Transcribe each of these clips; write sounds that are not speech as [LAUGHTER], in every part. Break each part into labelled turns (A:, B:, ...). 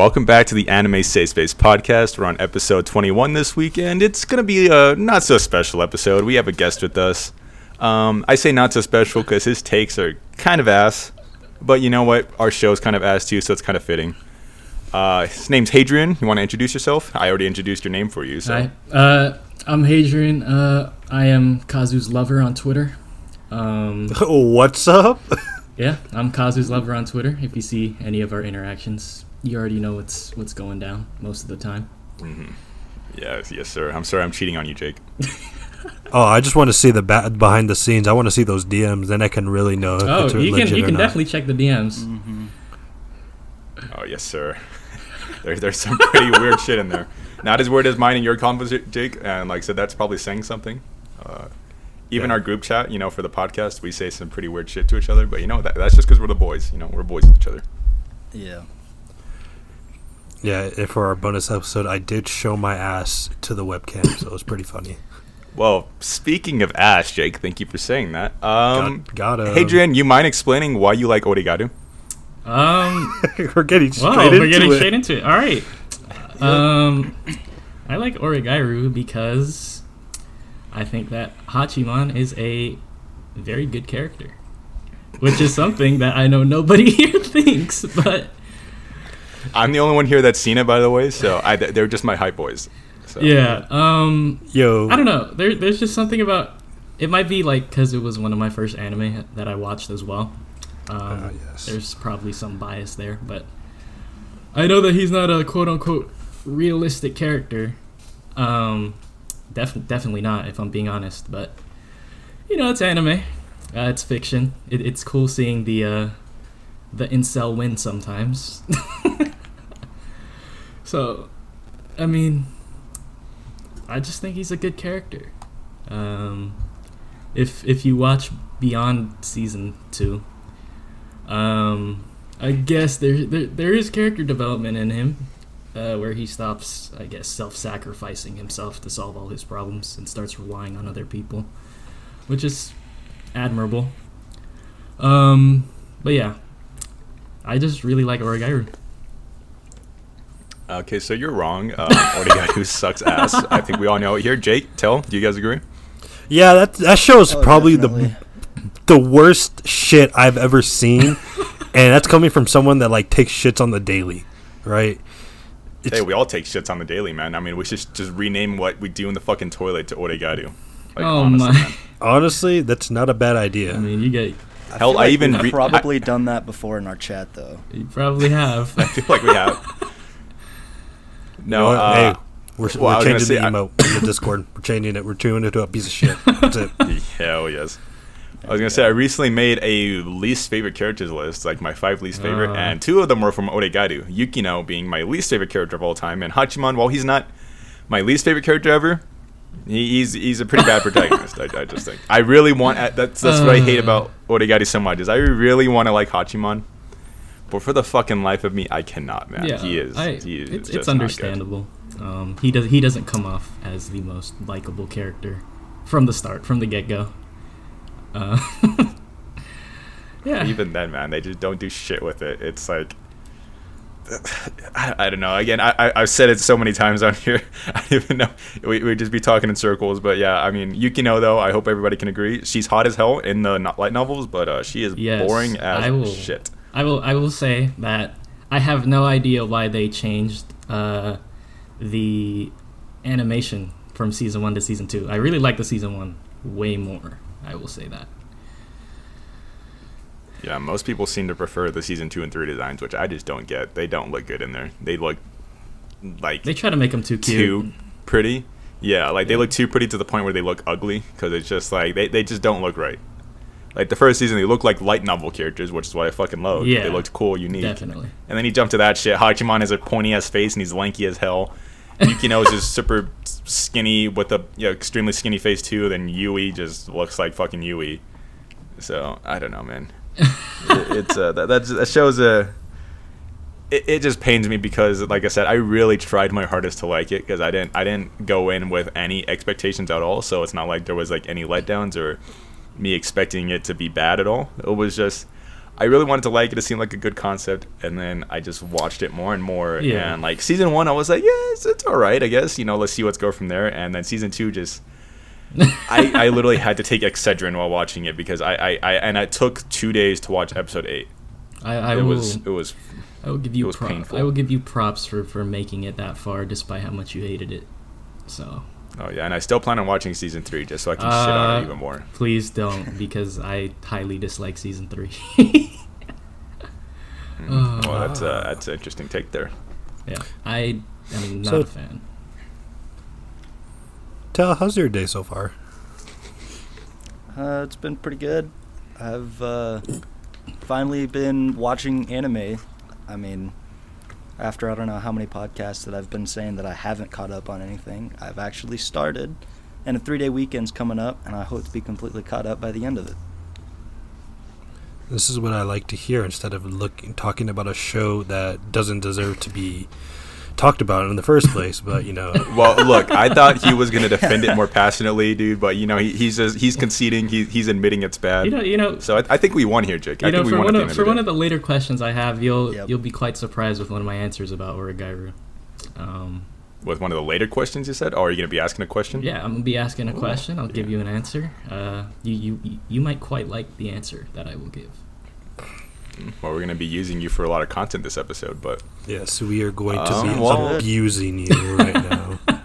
A: welcome back to the Anime Safe Space podcast. We're on episode 21 this week, and it's going to be a not so special episode. We have a guest with us. Um, I say not so special because his takes are kind of ass, but you know what? Our show's kind of ass too, so it's kind of fitting. Uh, his name's Hadrian. You want to introduce yourself? I already introduced your name for you. So.
B: Hi, uh, I'm Hadrian. Uh, I am Kazu's lover on Twitter. Um, [LAUGHS]
C: What's up?
B: yeah, I'm Kazu's lover on Twitter. If you see any of our interactions, you already know what's what's going down most of the time.
A: Yes, yes, sir. I'm sorry, I'm cheating on you, Jake. [LAUGHS]
C: Oh, I just want to see the ba- behind the scenes. I want to see those DMs. Then I can really know if
B: Oh,
C: it's
B: you
C: legit
B: can you can
C: not.
B: definitely check the DMs.
A: Oh yes, sir. [LAUGHS] there, there's some pretty weird shit in there. Not as weird as mine and your convo, Jake. And like I said, that's probably saying something. Uh, even
C: Yeah.
A: our group chat, you know, for the podcast, we say some pretty weird shit to each other. But you know, that, that's just because we're the boys. You know, we're boys with each other.
D: Yeah.
C: Yeah, and for our bonus episode, I did show my ass to the webcam, so it was pretty funny.
A: Well, speaking of ass, Jake, thank you for saying that. Um,
C: got, got him.
A: Hadrian, you mind explaining why you like Oregairu?
B: Um, [LAUGHS]
C: we're getting straight
B: Whoa,
C: into
B: we're getting
C: it.
B: straight into it. All right. [LAUGHS] Um, I like Oregairu because I think that Hachiman is a very good character, which is something that I know nobody [LAUGHS] here thinks. But
A: I'm the only one here that's seen it, by the way. So I, they're just my hype boys. So.
B: yeah, um,
C: Yo,
B: I don't know. There, there's just something about it. Might be like because it was one of my first anime that I watched as well. Um,
C: Ah, yes.
B: There's probably some bias there, but I know that he's not a quote unquote realistic character. Um, def- definitely not, if I'm being honest. But you know, it's anime. Uh, it's fiction. It, it's cool seeing the uh, the incel win sometimes. [LAUGHS] so, I mean, I just think he's a good character. Um, if if you watch beyond season two, um, I guess there, there there is character development in him, uh, where he stops, I guess, self-sacrificing himself to solve all his problems and starts relying on other people, which is admirable. Um, but yeah, I just really like Oregairu.
A: Okay, so you're wrong. Um, [LAUGHS] Oregairu sucks ass. I think we all know it here. Jake, tell. Do you guys agree?
C: yeah, that that show is
D: Oh,
C: probably
D: definitely.
C: the the worst shit I've ever seen, [LAUGHS] and that's coming from someone that like takes shits on the daily, right? It's,
A: Hey, we all take shits on the daily, man. I mean, we should just rename what we do in the fucking toilet to Oregairu. Like,
B: oh
A: honestly,
B: my!
A: man.
C: honestly, that's not a bad idea.
B: I mean, you get
D: I
A: Hell,
D: feel
A: I
D: like
A: even
D: we've
A: re-
D: probably done that before in our chat though.
B: you probably have. [LAUGHS]
A: I feel like we have. No, uh,
C: hey, we're,
A: well,
C: we're changing
A: say,
C: the
A: I-
C: emote in the Discord. We're changing it. We're tuning it to a piece of shit. That's it. [LAUGHS]
A: hell yes. I was gonna say I recently made a least favorite characters list, like my five least favorite,
B: Uh.
A: and two of them were from Oregairu. Yukino being my least favorite character of all time, and Hachiman, while he's not my least favorite character ever, he, he's he's a pretty bad [LAUGHS] protagonist. I, I just think I really want that's that's what I hate
B: Uh.
A: about Oregairu so much is I really want to like Hachiman, but for the fucking life of me, I cannot, man.
B: yeah,
A: he is.
B: I-
A: he is
B: it's it's understandable. Um, he does he doesn't come off as the most likable character from the start, from the get go. Uh, [LAUGHS] yeah,
A: even then, man, they just don't do shit with it. It's like. [SIGHS] I, I don't know. Again, I, I I've said it so many times on [LAUGHS] here. I don't even know. We we just be talking in circles. But yeah, I mean, Yukino though. I hope everybody can agree. She's hot as hell in the light novels, but uh, she is
B: Yes,
A: boring as
B: will-
A: shit.
B: I will I will say that I have no idea why they changed uh, the animation from season one to season two. I really like the season one way more. I will say that.
A: Yeah, most people seem to prefer the season two and three designs, which I just don't get. They don't look good in there. They look like
B: They try to make them too cute.
A: too pretty. Yeah, like they look too pretty to the point where they look ugly because it's just like they, they just don't look right. Like the first season, they looked like light novel characters, which is what I fucking love.
B: Yeah,
A: they looked cool, unique.
B: Definitely.
A: And then he jumped to that shit. Hachiman has a pointy ass face and he's lanky as hell. Yukino is just [LAUGHS] super skinny with a you know, extremely skinny face too. Then Yui just looks like fucking Yui. So I don't know, man. [LAUGHS] it, it's uh, that that's, that shows a. It, it just pains me because, like I said, I really tried my hardest to like it because I didn't I didn't go in with any expectations at all. So it's not like there was like any letdowns or me expecting it to be bad at all. It was just I really wanted to like it. It seemed like a good concept, and then I just watched it more and more.
B: Yeah.
A: And like season one, I was like, yeah, it's, it's all right, I guess. You know, let's see what's go from there. And then season two, just [LAUGHS] I, I literally had to take Excedrin while watching it because I, I, I and it took two days to watch episode eight.
B: I, I
A: it
B: will.
A: was it was
B: I will give you
A: painful.
B: I will give you props for for making it that far, despite how much you hated it. So
A: oh yeah, and I still plan on watching season three just so I can shit on
B: Uh,
A: it even more.
B: please don't, because I highly dislike season three. [LAUGHS]
A: Mm. well, that's uh, that's an interesting take there.
B: yeah, I am not
C: So-
B: a fan.
C: Tell, how's your day so far?
D: Uh, it's been pretty good. I've uh, finally been watching anime. I mean, after I don't know how many podcasts that I've been saying that I haven't caught up on anything, I've actually started. And a three day weekend's coming up, and I hope to be completely caught up by the end of it.
C: This is what I like to hear instead of looking talking about a show that doesn't deserve to be talked about it in the first place. But you know, [LAUGHS]
A: Well, look, I thought he was gonna defend it more passionately, dude, but you know he, he's just, he's conceding, he, he's admitting it's bad.
B: You know, you know,
A: so I, I think we won here, Jake. I
B: you know,
A: think we
B: for
A: won
B: one of for one
A: the
B: of the later questions I have, you'll
D: Yep.
B: you'll be quite surprised with one of my answers about Oregairu. Um,
A: with one of the later questions you said. Oh, are you gonna be asking a question?
B: yeah, I'm gonna be asking a question. I'll give you an answer. Uh, you you you might quite like the answer that I will give.
A: Well, we're gonna be using you for a lot of content this episode, but
C: yes, we are going to
A: Um,
C: be
A: well-
C: abusing you right now. [LAUGHS]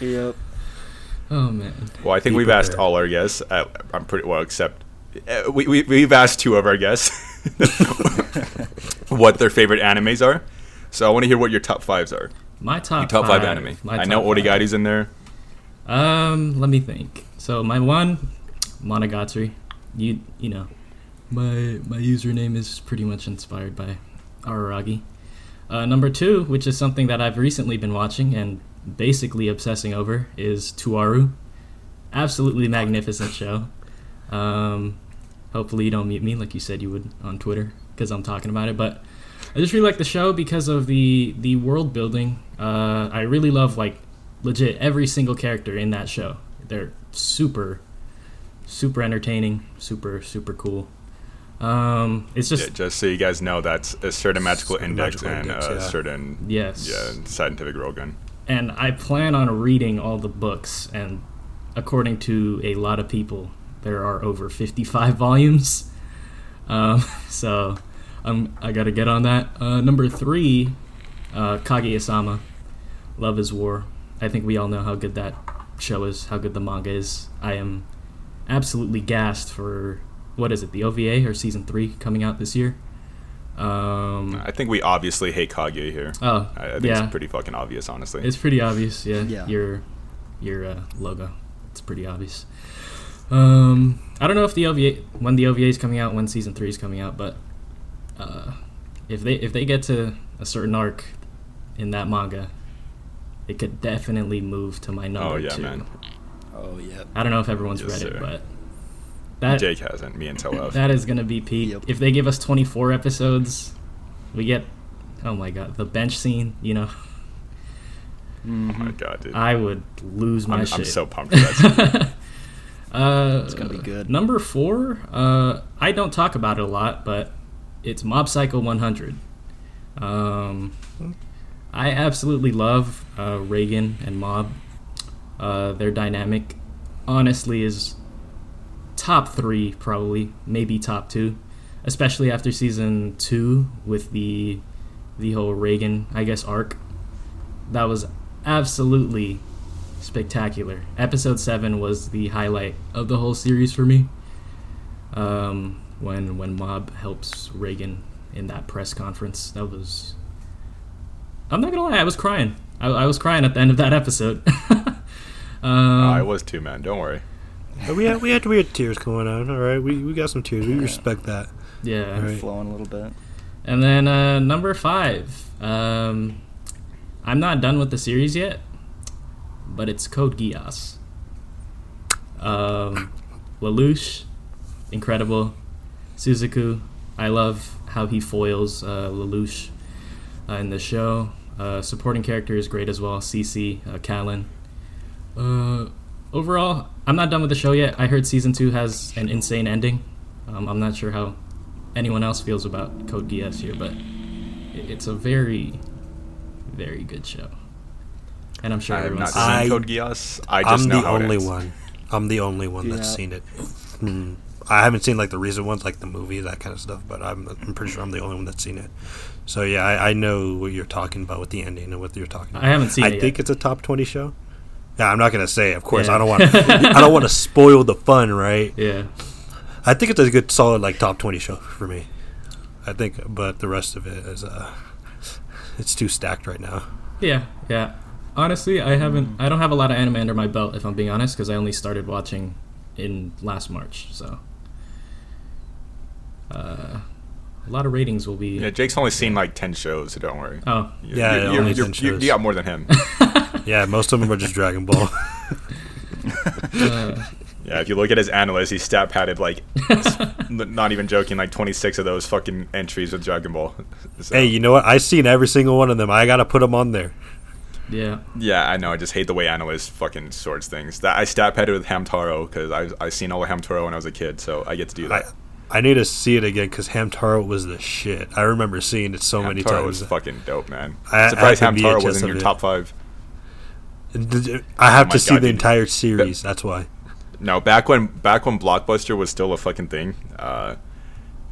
D: Yep.
B: Oh man,
A: well, I think
C: Be
A: we've asked all our guests. Uh, I'm pretty well, except uh, we, we we've asked two of our guests [LAUGHS] what their favorite animes are. So I want to hear what your top fives are.
B: my top
A: Your top five, anime.
B: my
A: I know
B: top five.
A: In there.
B: Um, let me think. So my one, Monogatari. You you know, my my username is pretty much inspired by Araragi. Uh, number two, which is something that I've recently been watching and basically obsessing over, is Toaru. Absolutely magnificent show. Um, hopefully you don't mute me like you said you would on Twitter because I'm talking about it, but. I just really like the show because of the the world building. Uh, I really love like legit every single character in that show. They're super, super entertaining, super super cool. Um, it's just
A: yeah, just so you guys know, that's a certain magical index
C: magical
A: and
C: index,
A: a
C: yeah.
A: certain
B: yes,
A: yeah scientific railgun.
B: and I plan on reading all the books. And according to a lot of people, there are over fifty-five volumes. [LAUGHS] Um, so um, I gotta get on that. Uh, number three, uh, Kaguya-sama, Love is War. I think we all know how good that show is, how good the manga is. I am absolutely gassed for what is it, the OVA or season three coming out this year. Um,
A: I think we obviously hate Kaguya here.
B: oh,
A: I, I think
B: yeah,
A: it's pretty fucking obvious, honestly.
B: it's pretty obvious. Yeah,
D: Yeah.
B: your your uh, logo, it's pretty obvious. Um, I don't know if the OVA when the OVA is coming out, when season three is coming out, but uh, if they if they get to a certain arc in that manga, it could definitely move to my number
A: oh yeah,
B: two.
A: man.
D: Oh, yep.
B: I don't know if everyone's
A: Yes,
B: read
A: sir.
B: it, but that
A: Jake hasn't. Me and Telef.
B: that is gonna be peak.
D: Yep.
B: If they give us 24 episodes, we get oh my god, the bench scene. You know,
A: oh my god, dude.
B: I would lose my
A: I'm,
B: shit.
A: I'm so pumped for that. [LAUGHS]
B: uh,
D: It's gonna be good.
B: Number four, uh, I don't talk about it a lot, but it's Mob Psycho 100. Um, I absolutely love uh, Reigen and Mob. Uh, their dynamic, honestly, is top three, probably, maybe top two, especially after season two with the the whole Reigen, I guess, arc. That was absolutely spectacular. Episode seven was the highlight of the whole series for me. Um, when when Mob helps Reigen in that press conference, that was. I'm not gonna lie, I was crying. I, I was crying at the end of that episode. [LAUGHS] um,
A: I was too, man. Don't worry.
C: But we had we had we had tears going on. All right, we we got some tears. We respect that.
B: yeah.
C: All right.
D: Flowing a little bit.
B: And then uh, number five. Um, I'm not done with the series yet, but it's Code Geass. Um, Lelouch, incredible. Suzaku, I love how he foils uh, Lelouch uh, in the show. Uh, supporting character is great as well. CC, uh, Kallen. Uh, overall, I'm not done with the show yet. I heard season two has an insane ending. Um, I'm not sure how anyone else feels about Code Geass here, but it's a very, very good show. And I'm sure
A: I have not
B: everyone's
A: seen
C: I-
A: Code Geass. I just
C: I'm
A: know
C: the
A: how it
C: only
A: ends.
C: one. I'm the only one that's seen it. Hmm. I haven't seen like the recent ones, like the movie, that kind of stuff. But I'm, I'm pretty sure I'm the only one that's seen it. So yeah, I, I know what you're talking about with the ending and what you're talking. about.
B: I haven't seen
C: I
B: it
C: think
B: yet.
C: it's a top twenty show. Yeah, I'm not gonna say. Of course,
B: Yeah.
C: I don't want. I don't want to [LAUGHS] spoil the fun, right?
B: Yeah.
C: I think it's a good, solid like top twenty show for me. I think, but the rest of it is uh, it's too stacked right now.
B: Yeah, yeah. Honestly, I haven't. I don't have a lot of anime under my belt, if I'm being honest, because I only started watching in last March. So, uh, a lot of ratings will be.
A: Yeah, Jake's only seen like ten shows, so don't worry.
B: Oh,
A: You-
C: Yeah,
A: you,
C: yeah,
A: you,
C: only
A: you,
C: 10
A: you,
C: shows.
A: you got more than him. [LAUGHS]
C: Yeah, most of them are just Dragon Ball. [LAUGHS]
B: uh,
A: yeah, if you look at his AniList, he's stat padded like, [LAUGHS] not even joking, like twenty six of those fucking entries with Dragon Ball. So,
C: hey, you know what? I've seen every single one of them. I gotta put them on there.
B: yeah.
A: Yeah, I know. I just hate the way AniList's fucking sorts things. That I stat padded with Hamtaro because I I seen all of Hamtaro when I was a kid, so I get to do
C: I,
A: that.
C: I need to see it again because Hamtaro was the shit. I remember seeing it so many times.
A: was fucking dope, man.
C: I- I
A: Surprised
C: the
A: Hamtaro was in your
C: it.
A: top five.
C: I have
A: Oh
C: to see
A: God,
C: the entire series. That's why.
A: No, back when back when Blockbuster was still a fucking thing. Uh,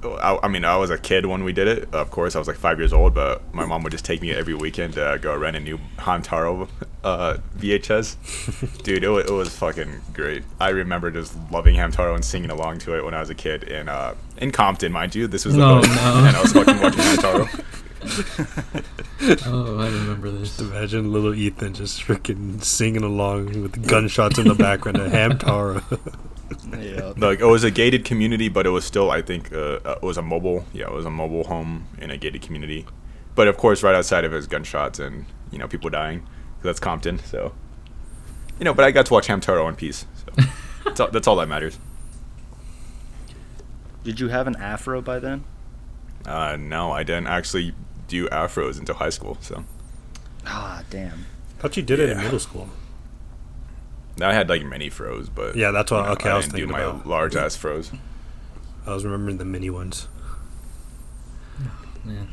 A: I, I mean, I was a kid when we did it. Of course, I was like five years old, but my mom would just take me every weekend to go rent a new Hamtaro uh, VHS. [LAUGHS] Dude, it, wa- it was fucking great. I remember just loving Hamtaro and singing along to it when I was a kid in uh, in Compton, mind you. This was the
B: No, no.
A: and I was fucking watching Hamtaro. [LAUGHS]
B: Oh, I remember this.
C: Imagine little Ethan just freaking singing along with gunshots in the background of Hamtaro. [LAUGHS]
D: Yeah.
A: Like it was a gated community, but it was still, I think, uh, uh, it was a mobile. Yeah, it was a mobile home in a gated community. But of course, right outside of it is gunshots and you know people dying. 'cause That's Compton, so you know. But I got to watch Hamtaro in peace. So [LAUGHS] that's, all, that's all that matters.
D: Did you have an afro by then?
A: Uh, no, I didn't actually do afros until high school. So
D: Ah, damn.
C: thought you did it in middle school.
A: I had like mini froze, but
C: Yeah, that's what-
A: you know,
C: okay, I was
A: didn't do my
C: about.
A: large ass froze.
C: I was remembering the mini ones.
B: Man.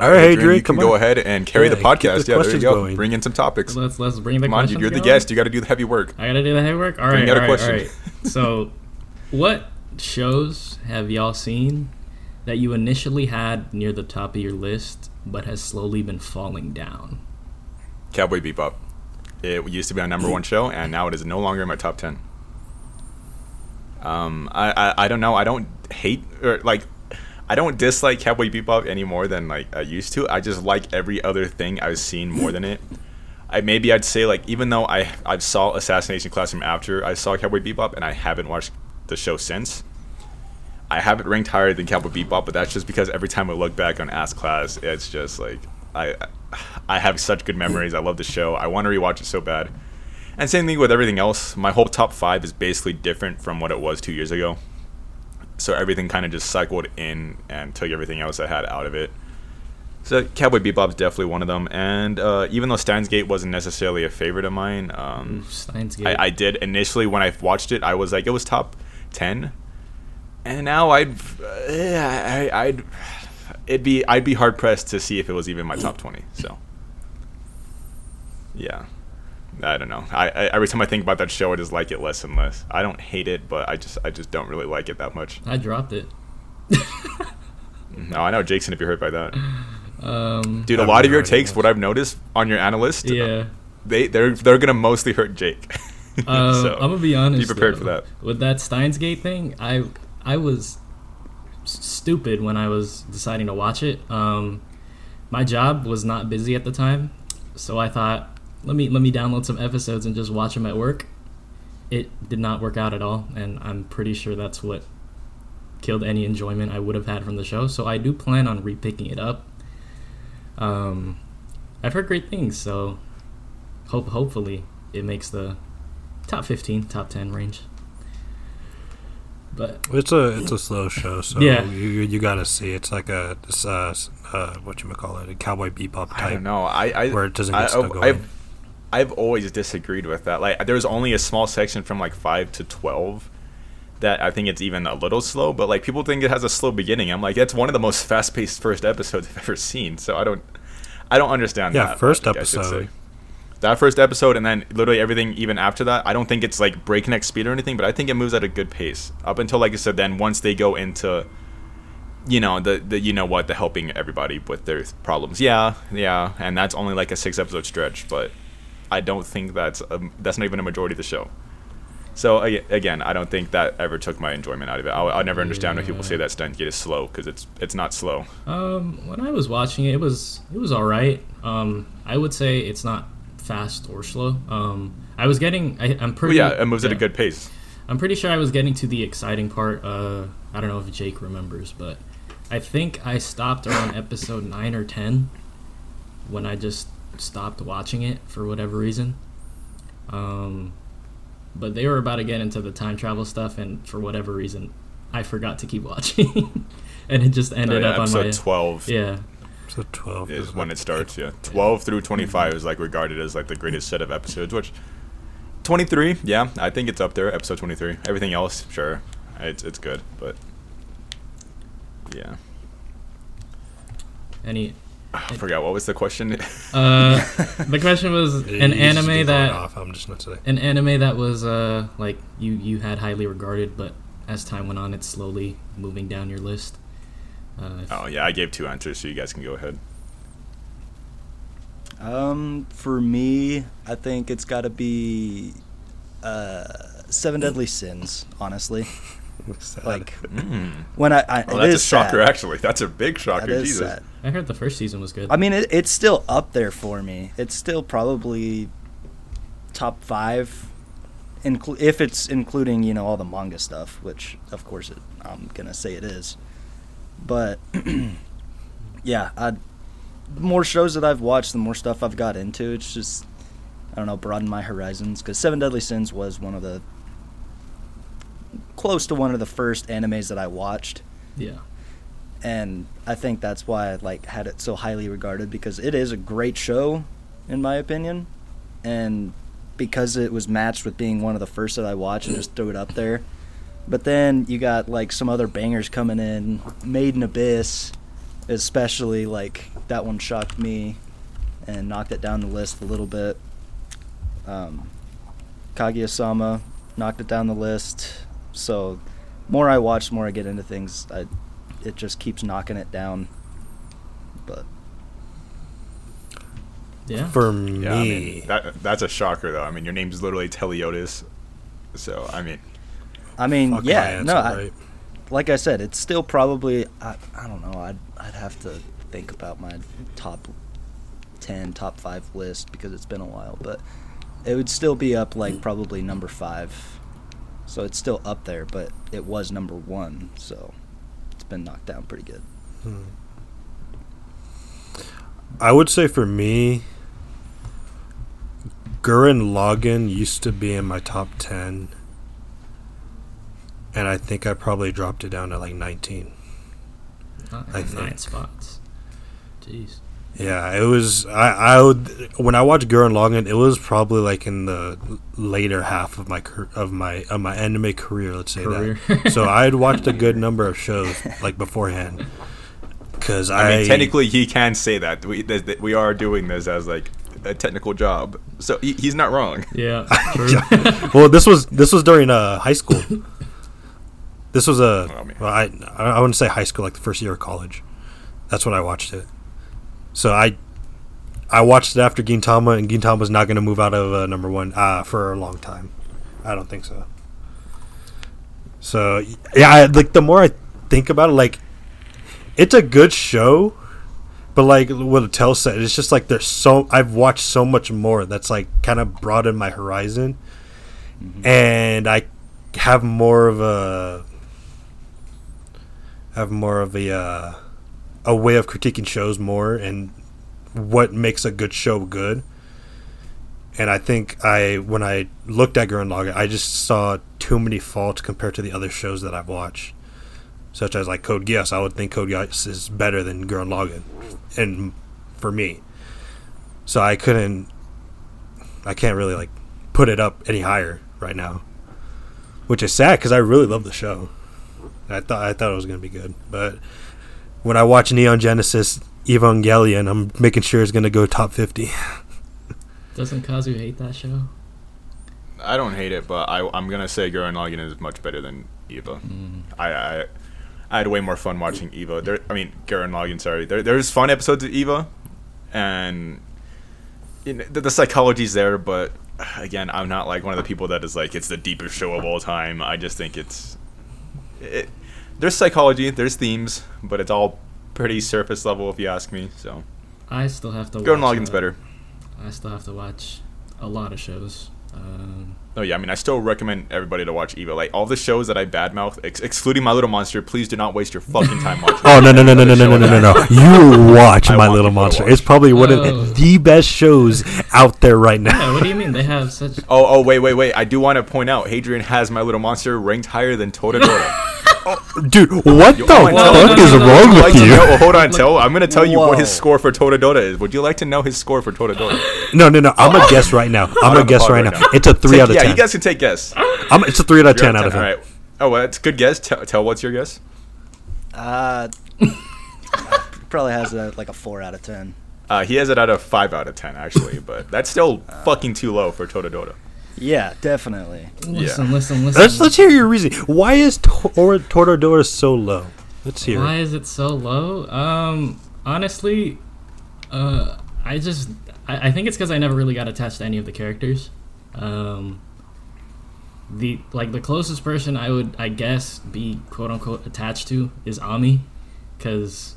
C: All right, hey,
A: Adrian,
C: Drake,
A: you can
C: come
A: go
C: on.
A: ahead and carry
C: Yeah,
A: the
C: keep the
A: podcast. yeah, there you go.
C: going.
A: Bring in some topics.
B: Let's let's bring the
A: Come on, dude, you're the
B: going.
A: guest. You got to do the heavy work.
B: I gotta do the heavy work. All
A: Bring
B: right,
A: out
B: all
A: a question.
B: right. [LAUGHS] So, what shows have y'all seen that you initially had near the top of your list, but has slowly been falling down?
A: Cowboy Bebop. It used to be our number one show, and now it is no longer in my top ten. Um, I, I, I don't know. I don't hate or like, I don't dislike Cowboy Bebop any more than like I used to. I just like every other thing I've seen more than it. I maybe I'd say like even though I I saw Assassination Classroom after I saw Cowboy Bebop, and I haven't watched the show since. I haven't ranked higher than Cowboy Bebop, but that's just because every time I look back on Ass Class, it's just like I I have such good memories. I love the show. I want to rewatch it so bad. And same thing with everything else. My whole top five is basically different from what it was two years ago. So everything kind of just cycled in and took everything else I had out of it. So Cowboy Bebop is definitely one of them. And uh, even though Steins Gate wasn't necessarily a favorite of mine, um,
B: Steins Gate.
A: I, I did initially when I watched it. I was like, it was top ten, and now I'd, uh, I, I'd, it'd be, I'd be hard pressed to see if it was even my top twenty. So, yeah, I don't know. I, I every time I think about that show, I just like it less and less. I don't hate it, but I just, I just don't really like it that much.
B: I dropped it.
A: No, I know Jake's gonna be hurt by that,
B: Um,
A: dude. A
C: I've
A: lot of your takes,
C: of
A: what I've noticed on your AniList,
B: yeah.
A: they, they're, they're gonna mostly hurt Jake.
B: Uh, [LAUGHS]
A: So,
B: I'm gonna be honest.
A: Be prepared
B: though.
A: for that.
B: With that Steins Gate thing, I I was s- stupid when I was deciding to watch it. Um, my job was not busy at the time, so I thought, let me let me download some episodes and just watch them at work. It did not work out at all, and I'm pretty sure that's what killed any enjoyment I would have had from the show. So I do plan on repicking it up. Um, I've heard great things, so hope hopefully it makes the top 15, top 10 range. But
C: It's a it's a slow show, so
B: Yeah.
C: you you, you gotta see. It's like a this, uh, uh what you call it, a cowboy bebop type.
A: I don't know. I, I
C: Where it doesn't
A: I,
C: get stuck
A: I've,
C: going.
A: I've, I've always disagreed with that. Like, there's only a small section from like five to twelve that I think it's even a little slow. But like people think it has a slow beginning. I'm like, it's one of the most fast-paced first episodes I've ever seen. So I don't, I don't understand. That.
C: Yeah,
A: that
C: first
A: logic, I
C: episode.
A: That first episode, and then literally everything even after that. I don't think it's like breakneck speed or anything, but I think it moves at a good pace up until, like I said, then once they go into you know the, the you know what the helping everybody with their problems yeah yeah and that's only like a six episode stretch but i don't think that's a, that's not even a majority of the show so again i don't think that ever took my enjoyment out of it i'll, I'll never understand when people say that Steins Gate is slow because it's it's not slow
B: Um, when I was watching it, it was it was all right. Um, I would say it's not fast or slow. Um, I was getting. I, I'm
A: pretty.
B: pretty.
A: yeah it moves at a good pace
B: I'm pretty sure I was getting to the exciting part. Uh, I don't know if Jake remembers, but I think I stopped around [LAUGHS] episode nine or ten when I just stopped watching it for whatever reason. Um, but they were about to get into the time travel stuff, and for whatever reason, I forgot to keep [LAUGHS] watching, and it just
A: Oh,
B: ended
A: yeah,
B: up on
A: episode
B: my
A: 12
B: yeah.
C: So twelve
A: is when it starts yeah 12 through 25 is like regarded as like the greatest set of episodes which 23 yeah i think it's up there episode 23 everything else sure it's, it's good but yeah
B: Any
A: i forgot what was the question
B: uh, [LAUGHS] the question was [LAUGHS]
C: It
B: an
C: used to be
B: anime that
C: off. I'm just not today.
B: an anime that was uh like you you had highly regarded, but as time went on, it's slowly moving down your list. Uh,
A: oh yeah i gave two answers so you guys can go ahead
D: Um, for me, I think it's got to be uh, Seven Deadly Sins. Honestly, [LAUGHS]
C: Sad.
D: like
A: mm.
D: when I, I
A: oh, that's a shocker
D: sad.
A: actually that's a big shocker
D: That is
A: jesus
D: sad.
B: I heard the first season was good.
D: I mean, it, it's still up there for me. It's still probably top five, inclu- if it's including you know all the manga stuff, which of course it, I'm gonna say it is. But [CLEARS THROAT] yeah, I, more shows that I've watched, the more stuff I've got into. It's just I don't know, broaden my horizons. Because Seven Deadly Sins was one of the close to one of the first animes that I watched
B: yeah,
D: and I think that's why I like had it so highly regarded because it is a great show, in my opinion, and because it was matched with being one of the first that I watched and just threw it up there. But then you got like some other bangers coming in, Made in Abyss, especially like that one shocked me and knocked it down the list a little bit. Um, Kaguya-sama knocked it down the list. So, more I watch, more I get into things. I, it just keeps knocking it down. But
B: yeah.
C: For me,
A: yeah i mean that, that's a shocker though i mean your name's literally teliotis so i mean
D: I mean,
C: fuck
D: yeah,
C: answer,
D: no, I,
C: right?
D: like I said, it's still probably I, I don't know. I'd I'd have to think about my top ten, top five list because it's been a while, but it would still be up like probably number five. So it's still up there, but it was number one, so it's been knocked down pretty good.
C: Hmm. I would say for me, Gurren Lagann used to be in my top 10. And I think I probably dropped it down to like 19.
B: Not
C: I
B: nine
C: think.
B: spots. Jeez.
C: Yeah, it was. I, I would when I watched Gurren Lagann, it was probably like in the later half of my of my of my anime career. Let's say
B: Career.
C: that. So I had watched a good [LAUGHS] number of shows like beforehand. Because I,
A: I mean, technically, he can say that. We that, that we are doing this as like a technical job, so he, he's not wrong.
B: Yeah. [LAUGHS] True. [LAUGHS]
C: well, this was this was during uh, high school. This was a
A: Oh,
C: well, I I wouldn't say high school, like the first year of college. That's when I watched it. So I I watched it after Gintama, and Gintama's not going to move out of uh, number one uh, for a long time. I don't think so. So yeah, I, like the more I think about it, like it's a good show, but like what Tell said, it's just like there's so I've watched so much more that's like kind of broadened my horizon, and I have more of a have more of a uh, a way of critiquing shows more and what makes a good show good. And I think I when I looked at Gurren Lagann, I just saw too many faults compared to the other shows that I've watched, such as like Code Geass. I would think Code Geass is better than Gurren Lagann, and for me, so I couldn't, I can't really like put it up any higher right now. which is sad because I really love the show. I thought I thought it was gonna be good, but when I watch Neon Genesis Evangelion, I'm making sure it's gonna go top fifty. [LAUGHS]
B: Doesn't Kazu hate that show?
A: I don't hate it, but I, I'm gonna say Gurren Lagann is much better than Eva.
B: Mm.
A: I, I I had way more fun watching Eva. There, I mean Gurren Lagann. Sorry, there there's fun episodes of Eva, and you know, the, the psychology's there. But again, I'm not like one of the people that is like it's the deepest show of all time. I just think it's it. There's psychology, there's themes, but it's all pretty surface level if you ask me. So
B: I still have to.
A: Gurren
B: watch,
A: Lagann's
B: uh,
A: better.
B: I still have to watch a lot of shows. Um,
A: Oh yeah, I mean, I still recommend everybody to watch Eva. Like all the shows that I badmouth, ex- excluding My Little Monster. Please do not waste your fucking time [LAUGHS] watching.
C: Oh no no no no no no no no no no! You watch My Little Monster.
A: watch.
C: It's probably one
B: Oh.
C: of the best shows out there right now.
B: yeah, what do you mean they have such?
A: Oh, oh, wait, wait, wait. I do want to point out, Hadrian has My Little Monster ranked higher than [LAUGHS] Toradora.
C: Dude, what
A: Yo,
C: the
A: oh, no, no,
C: fuck
B: no,
C: is
B: no, no,
C: wrong
B: no,
A: like
C: with you?
A: know, hold on, tell. I'm going to tell you what his score for Toradora is. Would you like to know his score for Toradora?
C: No, no, no. I'm gonna [LAUGHS] guess right now. I'm
A: on
C: gonna guess right
A: right
C: now.
A: now.
C: It's a three
A: Take-
C: out of
A: yeah,
C: ten.
A: you guys can take guess.
C: I'm, it's a three out of
A: Three
C: ten out of
A: All
C: ten.
A: right. Oh, well, that's a good guess. Tell, tell what's your guess?
D: Uh, [LAUGHS] probably has a, like a four out of ten.
A: Uh, he has it out of five out of ten, actually, but that's still fucking too low for Toradora.
D: Yeah, definitely.
B: Listen, listen, listen.
C: Let's let's hear your reason. Why is Tor- Toradora so low? Let's hear.
B: Why
C: it.
B: is it so low? Um, honestly, uh, I just I, I think it's because I never really got attached to any of the characters. Um, the like the closest person I would I guess be quote unquote attached to is Ami, because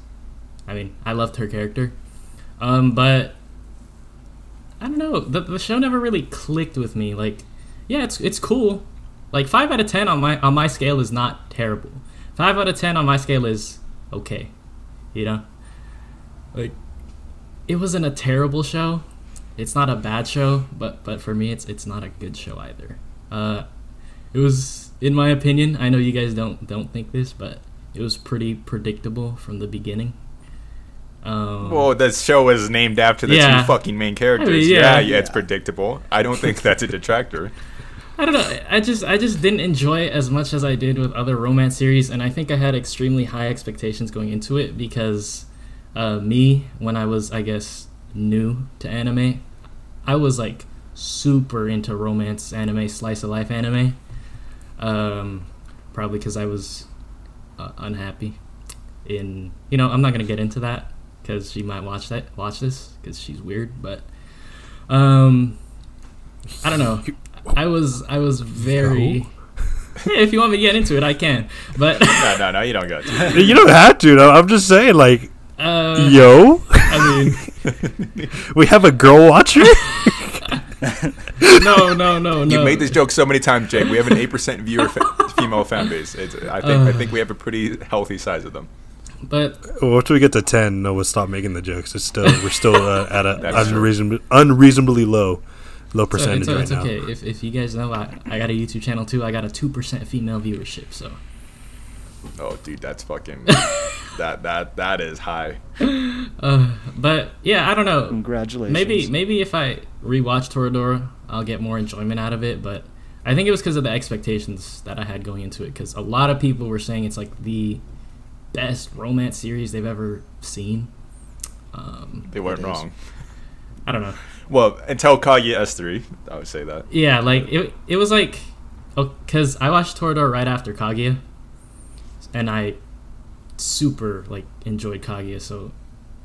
B: I mean I loved her character. Um, but I don't know the the show never really clicked with me. Like, yeah, it's it's cool. Like five out of ten on my on my scale is not terrible. Five out of ten on my scale is okay. You know, like it wasn't a terrible show. It's not a bad show, but but for me, it's it's not a good show either. Uh, it was, in my opinion, I know you guys don't don't think this, but it was pretty predictable from the beginning. Um,
A: Well, the show is named after the
B: Yeah.
A: two fucking main characters.
B: I mean,
A: yeah.
B: yeah.
A: yeah, it's predictable. I don't think that's a detractor. [LAUGHS]
B: I don't know. I just I just didn't enjoy it as much as I did with other romance series, and I think I had extremely high expectations going into it because uh, me, when I was I guess new to anime, I was like super into romance anime, slice of life anime. Um, probably because I was uh, unhappy in you know I'm not gonna get into that because she might watch that watch this because she's weird, but um, I don't know. I was I was very. Yeah, [LAUGHS] if you want me to get into it, I can. But [LAUGHS]
A: No, no, no, you don't got to.
C: You don't have to. though. I'm just saying, like,
B: uh,
C: yo,
B: I mean, [LAUGHS]
C: we have a girl watcher.
B: no, no, no, no.
A: You've made this joke so many times, Jake. We have an eight percent viewer fa- female fan base. It's, I think I think we have a pretty healthy size of them.
B: But
C: Once we get to ten, no, we'll stop making the jokes. It's still we're still uh, at a [LAUGHS] unreasonably unreasonably low low
B: so
C: percentage
B: it's,
C: right
B: it's
C: now.
B: okay. If, if you guys know, I, I got a YouTube channel too. I got a two percent female viewership. So
A: Oh, dude, that's fucking [LAUGHS] that that that is high.
B: Uh, but yeah, I don't know.
D: Congratulations.
B: Maybe maybe if I rewatch Toradora, I'll get more enjoyment out of it. But I think it was because of the expectations that I had going into it. Because a lot of people were saying it's like the best romance series they've ever seen. Um,
A: They weren't wrong.
B: I don't know.
A: Well, until Kaguya S three, I would say that.
B: Yeah, like it. It was like, because I watched Toradora right after Kaguya, and I super like enjoyed Kaguya. So,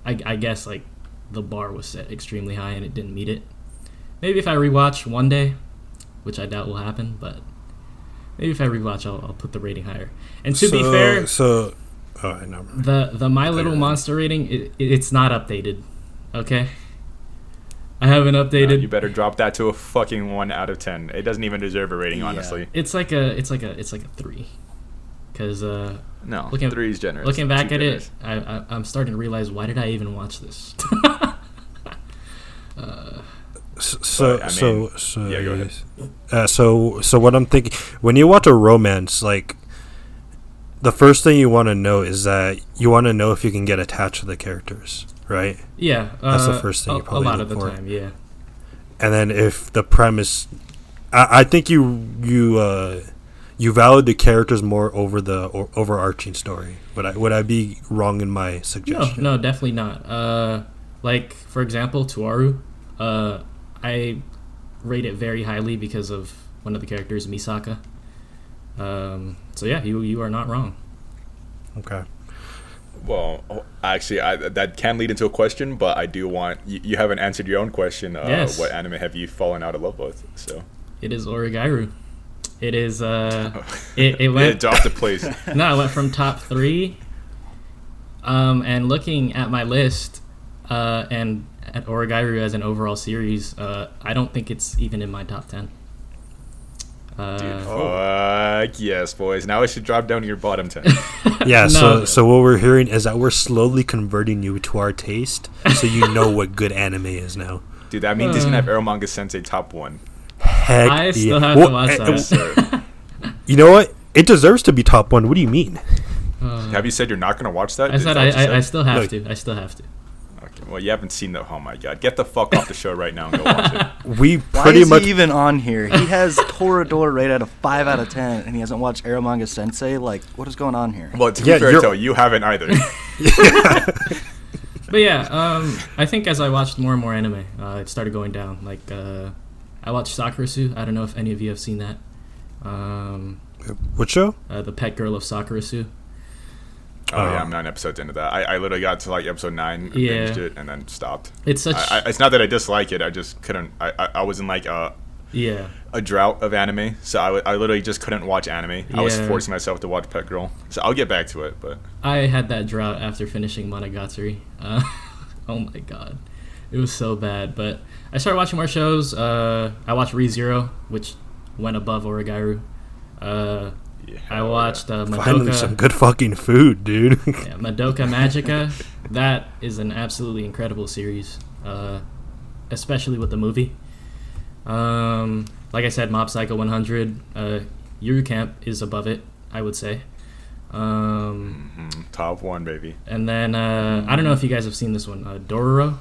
B: I, I guess like the bar was set extremely high and it didn't meet it. Maybe if I rewatch one day, which I doubt will happen, but maybe if I rewatch, I'll, I'll put the rating higher. And to be fair,
C: so oh, I know.
B: the the My Little Monster rating it, it's not updated. Okay, I haven't
A: Uh,
B: updated.
A: you better drop that to a fucking one out of ten. It doesn't even deserve a rating,
D: Yeah.
A: honestly.
B: it's like a it's like a it's like a three, because uh,
A: No,
B: Looking-
A: three is generous.
B: looking back
A: Too
B: at
A: generous.
B: it, I, I I'm starting to realize why did I even watch this? [LAUGHS] uh,
C: So
A: But, I
C: so
A: mean-
C: so
A: yeah.
C: Uh, so so what I'm thinking when you watch a romance, like the first thing you want to know is that you want to know if you can get attached to the characters, right?
B: yeah,
C: That's the
B: uh,
C: first thing you probably
B: a lot of the
C: for.
B: time. Yeah,
C: And then if the premise, I, I think you you uh you value the characters more over the o- overarching story. Would I would I be wrong in my
B: No,
C: suggestion?
B: no, definitely not. Uh, like for example, Toaru, uh, I rate it very highly because of one of the characters, Misaka. Um, so yeah, you you are not wrong.
C: Okay.
A: Well, oh, actually, I, that can lead into a question, but I do want you, you haven't answered your own question. Uh,
B: Yes.
A: What anime have you fallen out of love with? So
B: It is Oregairu. It is uh, [LAUGHS] it, it went
A: it dropped a place. [LAUGHS]
B: no, I went from top three. Um, and looking at my list, uh, and at Oregairu as an overall series, uh, I don't think it's even in my top ten. Uh,
A: Dude, fuck yes, boys. Now I should drop down to your bottom ten. [LAUGHS]
C: Yeah.
B: No.
C: So so what we're hearing is that we're slowly converting you to our taste, so you know what good anime is now.
A: Dude, that means he's gonna have
B: Uh.
A: Eromanga Sensei top one.
C: Heck
B: I still
C: yeah.
B: have
C: Well,
B: to watch
C: eh,
B: that.
C: eh,
A: sir. [LAUGHS]
C: You know what? It deserves to be top one. What do you mean?
B: uh,
A: have you said you're not gonna watch that?
B: I said I, I,
A: said?
B: I still have
C: Look.
B: to. I still have to.
A: Okay, well, you haven't seen the. Oh my god, get the fuck off the show right now and go watch it. [LAUGHS]
C: We
D: Why
C: pretty
D: is
C: much
D: he even on here? He has Toradora rated at a five out of ten, and he hasn't watched Eromanga Sensei. Like, what is going on here?
A: Well, to
C: Yeah,
A: be fair,
C: you're-
A: you haven't either. [LAUGHS]
B: But yeah, um, I think as I watched more and more anime, uh, it started going down. Like uh, I watched Sakurasou. I don't know if any of you have seen that. Um,
C: what show?
B: uh, the pet girl of Sakurasou.
A: Oh yeah,
C: Uh,
A: I'm nine episodes into that. I, I literally got to like episode nine, and
B: Yeah.
A: binged it, and then stopped.
B: It's such
A: I, I, it's not that I dislike it. I just couldn't. I, I, I was in like a,
B: yeah.
A: a drought of anime, so I, w- I literally just couldn't watch anime. I was forcing myself to watch Pet Girl. So I'll get back to it, but
B: I had that drought after finishing Monogatari. Uh, [LAUGHS] oh my god, it was so bad. But I started watching more shows. Uh, I watched ReZero, which went above Oregairu. Uh,
A: yeah.
B: I watched uh,
C: Finally, some good fucking food, dude. [LAUGHS]
B: Yeah, Madoka Magica. that is an absolutely incredible series, uh, especially with the movie. Um, like I said, Mob Psycho 100. Uh, Yuru Camp is above it, I would say. Um,
A: Mhm, top one, baby.
B: and then uh, I don't know if you guys have seen this one, uh, Dororo.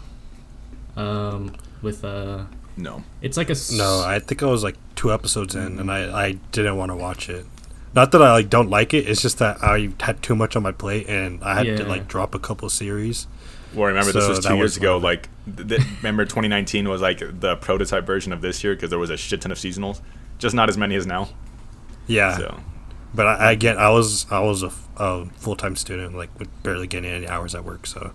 B: Um, with uh,
A: No.
B: it's like a s-
C: no, I think I was like two episodes in, and I, I didn't want to watch it. Not that I like don't like it. It's just that I had too much on my plate, and I had to like drop a couple series.
A: Well, remember this was
C: that
A: two
C: was
A: years ago.
C: one
A: Like, th- th- remember 2019 was like the prototype version of this year because there was a shit ton of seasonals, just not as many as now.
C: Yeah,
A: So
C: but I, again, I was I was a full time student, like with barely getting any hours at work, so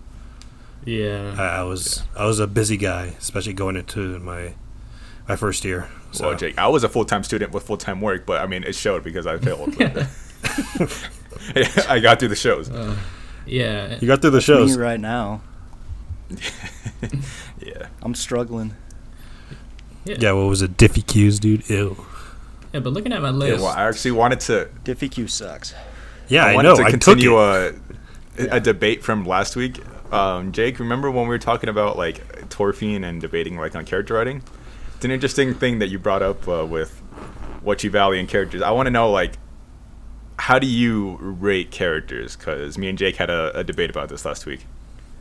B: Yeah.
C: I, I was I was a busy guy, especially going into my my first year. So
A: Well, Jake, I was a full time student with full time work, but I mean, it showed because I failed. [LAUGHS] [LAUGHS] I got through the shows.
B: Uh, yeah.
C: you got through the
D: Me
C: shows.
D: right now, [LAUGHS]
A: yeah.
D: I'm struggling.
B: Yeah.
C: Yeah, what was it? Diffie Q's, dude. Ew.
B: Yeah, but looking at my
A: Yeah,
B: list,
A: well, I actually wanted to.
D: Diffie Q sucks.
C: Yeah, I,
A: wanted
C: know.
A: to
C: I took
A: continue
C: it.
A: a a debate from last week. Um, Jake, remember when we were talking about like Thorfinn and debating like on character writing? It's an interesting thing that you brought up uh, with what you value in characters. I want to know like how do you rate characters? Because me and Jake had a, a debate about this last week.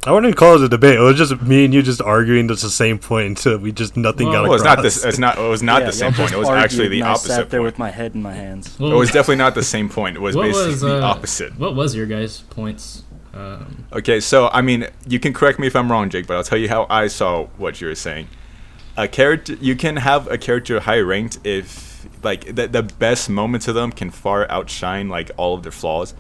C: I wouldn't call it a debate. It was just me and you just arguing that's the same point until we just nothing
B: Well,
C: got
A: Well, it's not
C: across.
A: It's not. It was not
D: Yeah,
A: the same point. It was actually the
D: and I
A: opposite
D: sat there
A: point.
D: with my head in my hands.
B: Well,
A: It was definitely not the same point. It was basically
B: was
A: the
B: uh,
A: opposite.
B: What was your guys' points? Um,
A: Okay, so I mean, you can correct me if I'm wrong, Jake, but I'll tell you how I saw what you were saying. A character, you can have a character high ranked if like the the best moments of them can far outshine like all of their flaws.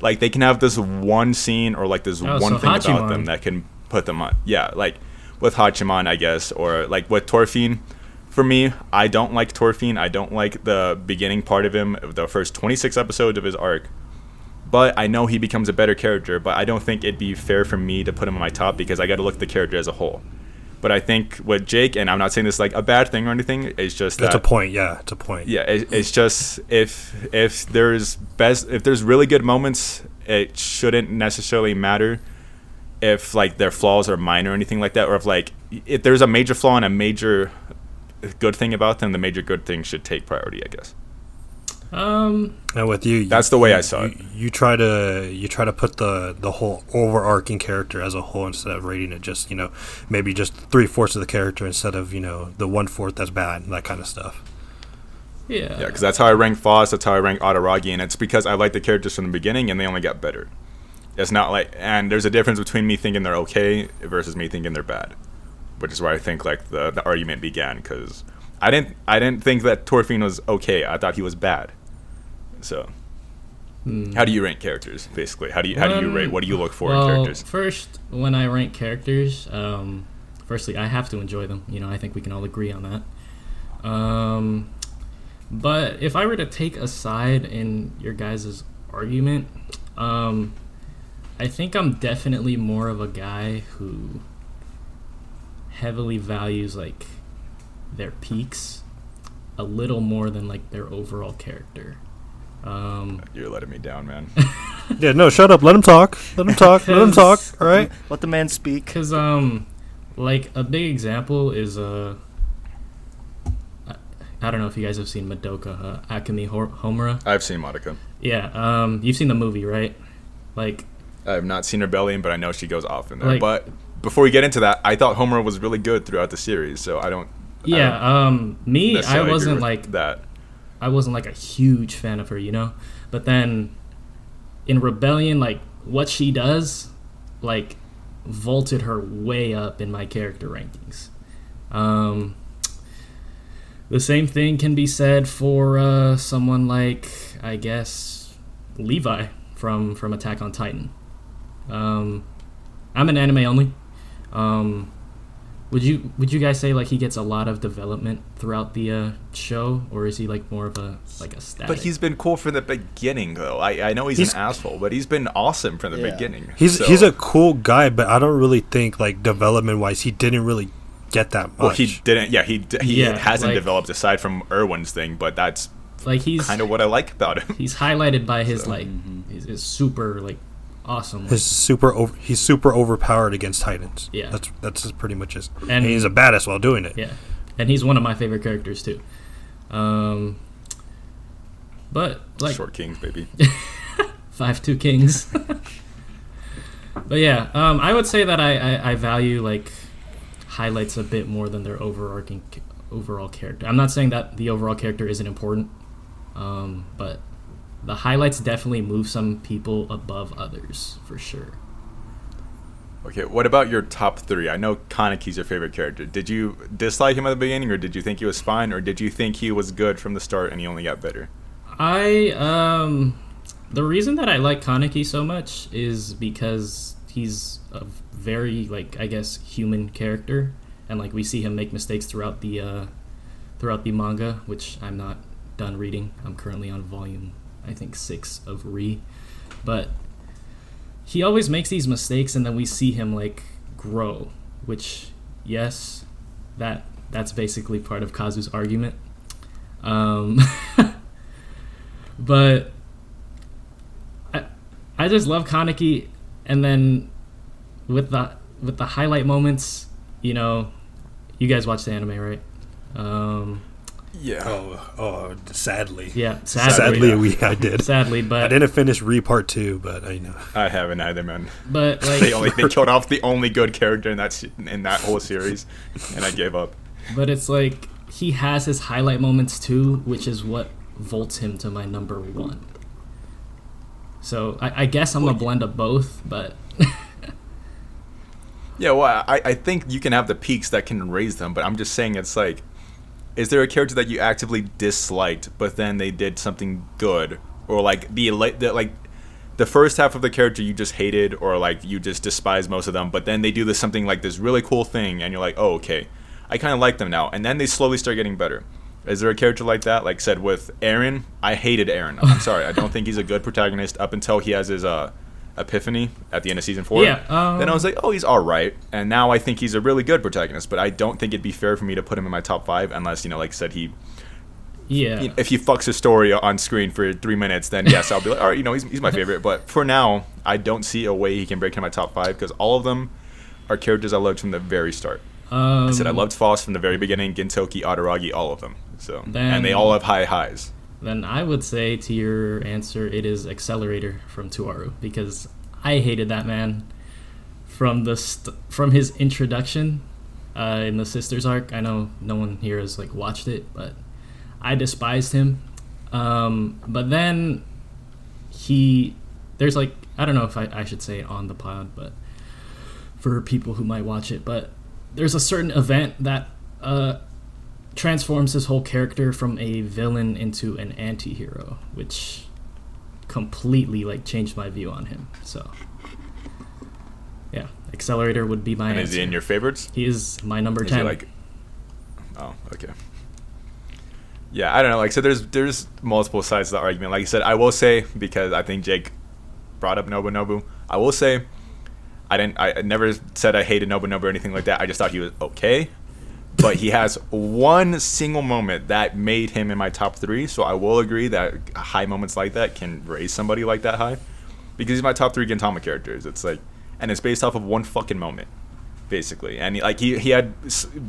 A: Like they can have this one scene or like this
B: Oh,
A: one
B: so
A: thing about them that can put them on. Yeah, like with Hachiman, I guess, or like with Thorfinn. For me, I don't like Thorfinn. I don't like the beginning part of him, the first 26 episodes of his arc but I know he becomes a better character. But I don't think it'd be fair for me to put him on my top because I got to look at the character as a whole. But I think with Jake, and I'm not saying this like a bad thing or anything. It's just
C: That's
A: that
C: a point. Yeah, it's a point.
A: yeah, it, it's just if if there's best if there's really good moments, it shouldn't necessarily matter if like their flaws are minor or anything like that, or if like if there's a major flaw and a major good thing about them, the major good thing should take priority, I guess.
B: Um,
C: And with you, you-
A: That's the way
C: you-
A: I saw it.
C: You, you try to you try to put the the whole overarching character as a whole instead of rating it just you know maybe just three fourths of the character instead of you know the one fourth that's bad and that kind of stuff.
B: Yeah.
A: Yeah, because that's how I rank Foss. That's how I rank Araragi, and it's because I like the characters from the beginning, and they only got better. It's not like, and there's a difference between me thinking they're okay versus me thinking they're bad, which is where I think like the, the argument began. Because I didn't I didn't think that Thorfinn was okay. I thought he was bad. So,
B: Hmm.
A: how do you rank characters? Basically, how do you how do you
B: Um,
A: rate? What do you look for
B: well,
A: in characters?
B: First, when I rank characters, um, firstly, I have to enjoy them. You know, I think we can all agree on that. Um, but if I were to take a side in your guys' argument, um, I think I'm definitely more of a guy who heavily values like their peaks a little more than like their overall character. Um,
A: You're letting me down, man. [LAUGHS]
C: Yeah, no, shut up. Let him talk. Let him talk. Let him [LAUGHS] talk. All right.
D: Let the man speak.
B: Cause um, like a big example is uh, I, I don't know if you guys have seen Madoka uh, Akemi Homura.
A: I've seen Madoka.
B: Yeah, um, you've seen the movie, right? Like,
A: I have not seen Rebellion, but I know she goes off in there.
B: Like-
A: but before we get into that, I thought Homer was really good throughout the series, so I don't. I don't
B: yeah, um, me, I wasn't like
A: that.
B: I wasn't like a huge fan of her, you know. But then in Rebellion, like what she does, like vaulted her way up in my character rankings. Um, the same thing can be said for uh, someone like I guess Levi from from Attack on Titan. Um, I'm an anime only. Um, would you would you guys say like he gets a lot of development throughout the uh, show, or is he like more of a like a static?
A: But he's been cool from the beginning, though. I, I know he's,
C: He's-
A: an asshole, but he's been awesome from the
D: Yeah.
A: beginning.
C: He's
A: So-
C: he's a cool guy, but I don't really think like development wise, he didn't really get that much.
A: well, he didn't. Yeah, he he
B: Yeah,
A: hasn't
B: like-
A: developed aside from Erwin's thing, but that's
B: like he's
A: kind of what I like about him.
B: he's highlighted by his like
D: Mhm.
B: his, his super like awesome. like-
C: His super over, he's super overpowered against Titans.
B: Yeah.
C: that's that's pretty much his.
B: And-
C: And he's a badass while doing it.
B: Yeah, and he's one of my favorite characters too. Um, but like
A: Short Kings, baby. [LAUGHS]
B: five two kings. [LAUGHS] but yeah, um, I would say that I, I, I value like highlights a bit more than their overarching overall character. I'm not saying that the overall character isn't important, um, but the highlights definitely move some people above others for sure.
A: Okay, what about your top three? I know Kaneki's your favorite character. Did you dislike him at the beginning, or did you think he was fine, or did you think he was good from the start and he only got better?
B: I um the reason that I like Kaneki so much is because he's a very like I guess human character and like we see him make mistakes throughout the uh throughout the manga which I'm not done reading. I'm currently on volume I think 6 of Re. But he always makes these mistakes and then we see him like grow, which yes, that that's basically part of Kazu's argument. Um [LAUGHS] but I I just love Kaneki and then with the with the highlight moments, you know, you guys watch the anime, right? Um
A: Yeah.
C: Oh, oh, sadly.
B: yeah, sadly.
C: Sadly, we I did.
B: sadly, but
C: I didn't finish re part two, but I know.
A: I haven't either, man.
B: but [LAUGHS] like
A: They only they killed off the only good character in that in that whole series, and I gave up.
B: But it's like he has his highlight moments too, which is what vaults him to my number one. So I, I guess I'm a blend of both, but [LAUGHS]
A: Yeah, well, I, I think you can have the peaks that can raise them, but I'm just saying it's like, is there a character that you actively disliked, but then they did something good, or like the, like the first half of the character you just hated, or like you just despise most of them, but then they do this something like this really cool thing, and you're like, oh okay, I kind of like them now, and then they slowly start getting better. Is there a character like that? Like said with Eren, I hated Eren. I'm sorry, I don't think he's a good protagonist up until he has his uh epiphany at the end of season four.
B: Yeah, um,
A: then I was like, oh, he's all right, and now I think he's a really good protagonist. But I don't think it'd be fair for me to put him in my top five unless you know, like I said, he
B: yeah.
A: you know, if he fucks his story on screen for three minutes, then yes, I'll be like, all right, you know, he's, he's my [LAUGHS] favorite. But for now, I don't see a way he can break into my top five because all of them are characters I loved from the very start.
B: um,
A: I said I loved Foss from the very beginning, Gintoki, Araragi, all of them. So
B: Then-
A: and they all have high highs.
B: Then I would say to your answer, it is Accelerator from Toaru because I hated that man from the st- from his introduction uh, in the Sisters arc. I know no one here has like watched it, but I despised him. Um, but then he, there's like, I don't know if I, I should say it on the pod, but for people who might watch it, but there's a certain event that uh, transforms his whole character from a villain into an anti-hero, which completely like changed my view on him. So yeah, Accelerator would be my
A: And
B: answer.
A: is he in your favorites?
B: He is my number
A: Is
B: ten.
A: like? Oh, okay. Yeah, I don't know. Like, so there's there's multiple sides to the argument. Like I said, I will say because I think Jake brought up Nobunobu. I will say, I didn't. I I never said I hated Nobunobu or anything like that. I just thought he was okay. But he has one single moment that made him in my top three. So I will agree that high moments like that can raise somebody like that high, because he's my top three Gintama characters. It's like, and it's based off of one fucking moment basically. And he, like he he had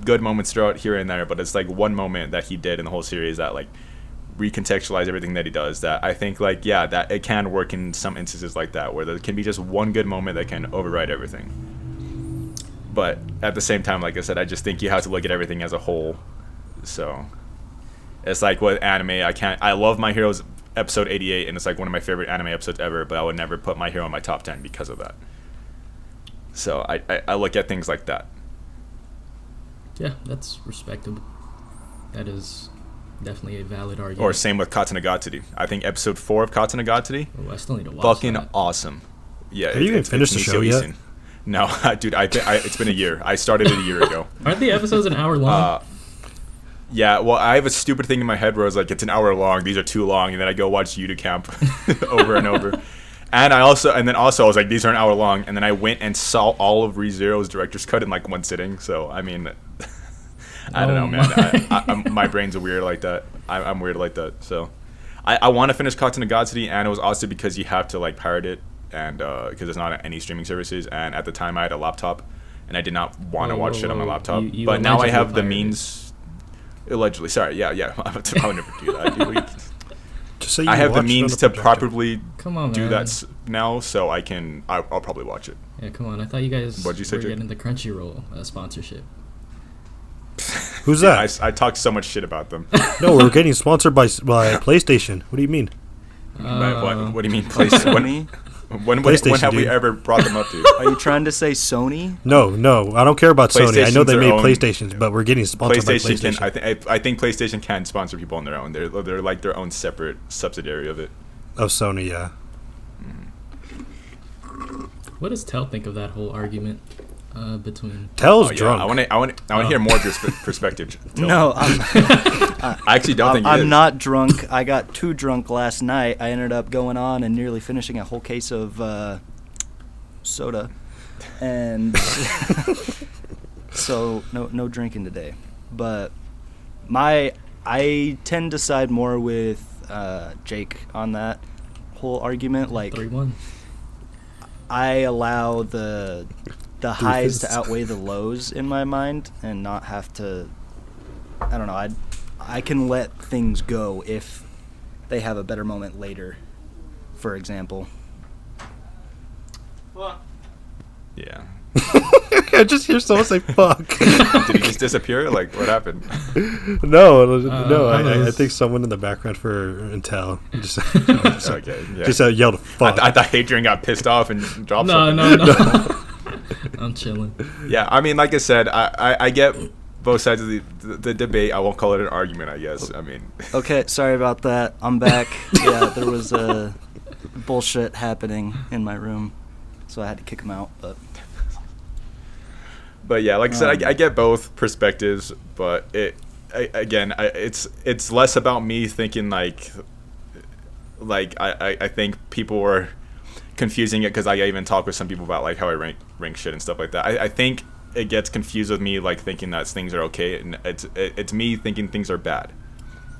A: good moments throughout here and there, but it's like one moment that he did in the whole series that like recontextualize everything that he does. That I think like yeah, that it can work in some instances like that where there can be just one good moment that can override everything. But at the same time, like I said, I just think you have to look at everything as a whole. So it's like with anime, I can't. I love My Heroes episode 88, and it's like one of my favorite anime episodes ever. But I would never put My Hero in my top 10 because of that. So I, I, I look at things like that.
B: yeah, that's respectable. That is definitely a valid argument.
A: Or same with Katanagatari. I think episode four of Katanagatari,
B: Oh, I still need to watch
A: fucking
B: that.
A: awesome. Yeah.
C: Have you even finished the show yet?
A: Isin. No, [LAUGHS] dude. I, I it's been a year. I started it a year ago. [LAUGHS]
B: Aren't the episodes an hour long?
A: Uh, yeah. Well, I have a stupid thing in my head where I was like, it's an hour long. These are too long, and then I go watch Uticamp [LAUGHS] over and over. And I also, and then also, I was like, these are an hour long, and then I went and saw all of ReZero's director's cut in like one sitting. So I mean, I don't
B: Oh
A: know, man.
B: my.
A: I, I, I'm, my brain's weird like that. I, I'm weird like that. So I, I want to finish Katanagatari, and it was also because you have to like pirate it, and because it's not on any streaming services. And at the time, I had a laptop, and I did not want to watch
B: whoa,
A: shit on my
B: whoa.
A: laptop.
B: You- you
A: but now I
B: allegedly
A: have the
B: pirated.
A: means. Allegedly, sorry. Yeah, yeah. [LAUGHS] I would never do that. dude. [LAUGHS]
C: Just say you
A: I have the
C: watched it on
A: means
C: the
A: to
C: projector.
A: properly
B: Come on,
A: do
B: man.
A: that s- now, so I can. I, I'll probably watch it.
B: Yeah, come on. I thought you guys
A: What'd you say,
B: were
A: Jake?
B: getting the Crunchyroll uh, sponsorship. [LAUGHS]
C: Who's that?
A: I,
C: that?
A: s- I talk so much shit about them.
C: no, we're getting sponsored by by PlayStation. What do you mean?
A: But
B: Uh,
A: what, what do you mean, place? when,
D: Sony?
A: When, when, when
C: PlayStation,
A: have we ever brought them up, dude? [LAUGHS]
D: Are you trying to say Sony?
C: No, no, I don't care about Sony. I know they made
A: own-
C: PlayStations, but we're getting sponsored by
A: PlayStation
C: PlayStation.
A: can. I, th- I I think PlayStation can sponsor people on their own. They're they're like their own separate subsidiary of it.
C: of Sony, yeah. Mm-hmm.
B: what does Tell think of that whole argument uh, between?
C: Tell's
A: Oh, yeah.
C: drunk.
A: I want to. I want. I want to
B: Oh.
A: hear more of your sp- perspective. [LAUGHS]
D: No, I'm, [LAUGHS]
A: I actually don't
D: I'm,
A: think he
D: I'm
A: is.
D: not drunk. I got too drunk last night. I ended up going on and nearly finishing a whole case of uh, soda, and [LAUGHS] so no no drinking today. But my I tend to side more with uh, Jake on that whole argument. Like
B: Three one.
D: I allow the the highs to outweigh the lows in my mind and not have to I don't know, I I can let things go if they have a better moment later. For example.
A: Yeah. [LAUGHS]
C: I just hear someone say "fuck." [LAUGHS]
A: Did he just disappear? Like what happened? [LAUGHS]
C: no, no,
B: Uh,
C: I, I, I think someone in the background for Intel just just,
A: Okay. Yeah.
C: just uh, yelled
A: I,
C: "fuck."
A: th- I thought Hadrian got pissed off and dropped
B: No,
A: something.
B: no, no. [LAUGHS] I'm chilling.
A: Yeah, I mean, like I said, I, I, I get both sides of the, the the debate. I won't call it an argument. I guess. I mean, [LAUGHS]
D: Okay, sorry about that. I'm back. yeah, there was uh, bullshit happening in my room. So I had to kick him out, but
A: but yeah, like I said,
D: Um,
A: I, I get both perspectives, but it I, again, I, it's it's less about me thinking like like I, I, I think people were confusing it because I even talk with some people about like how I rank rank shit and stuff like that. I, I think it gets confused with me like thinking that things are okay, and it's it, it's me thinking things are bad.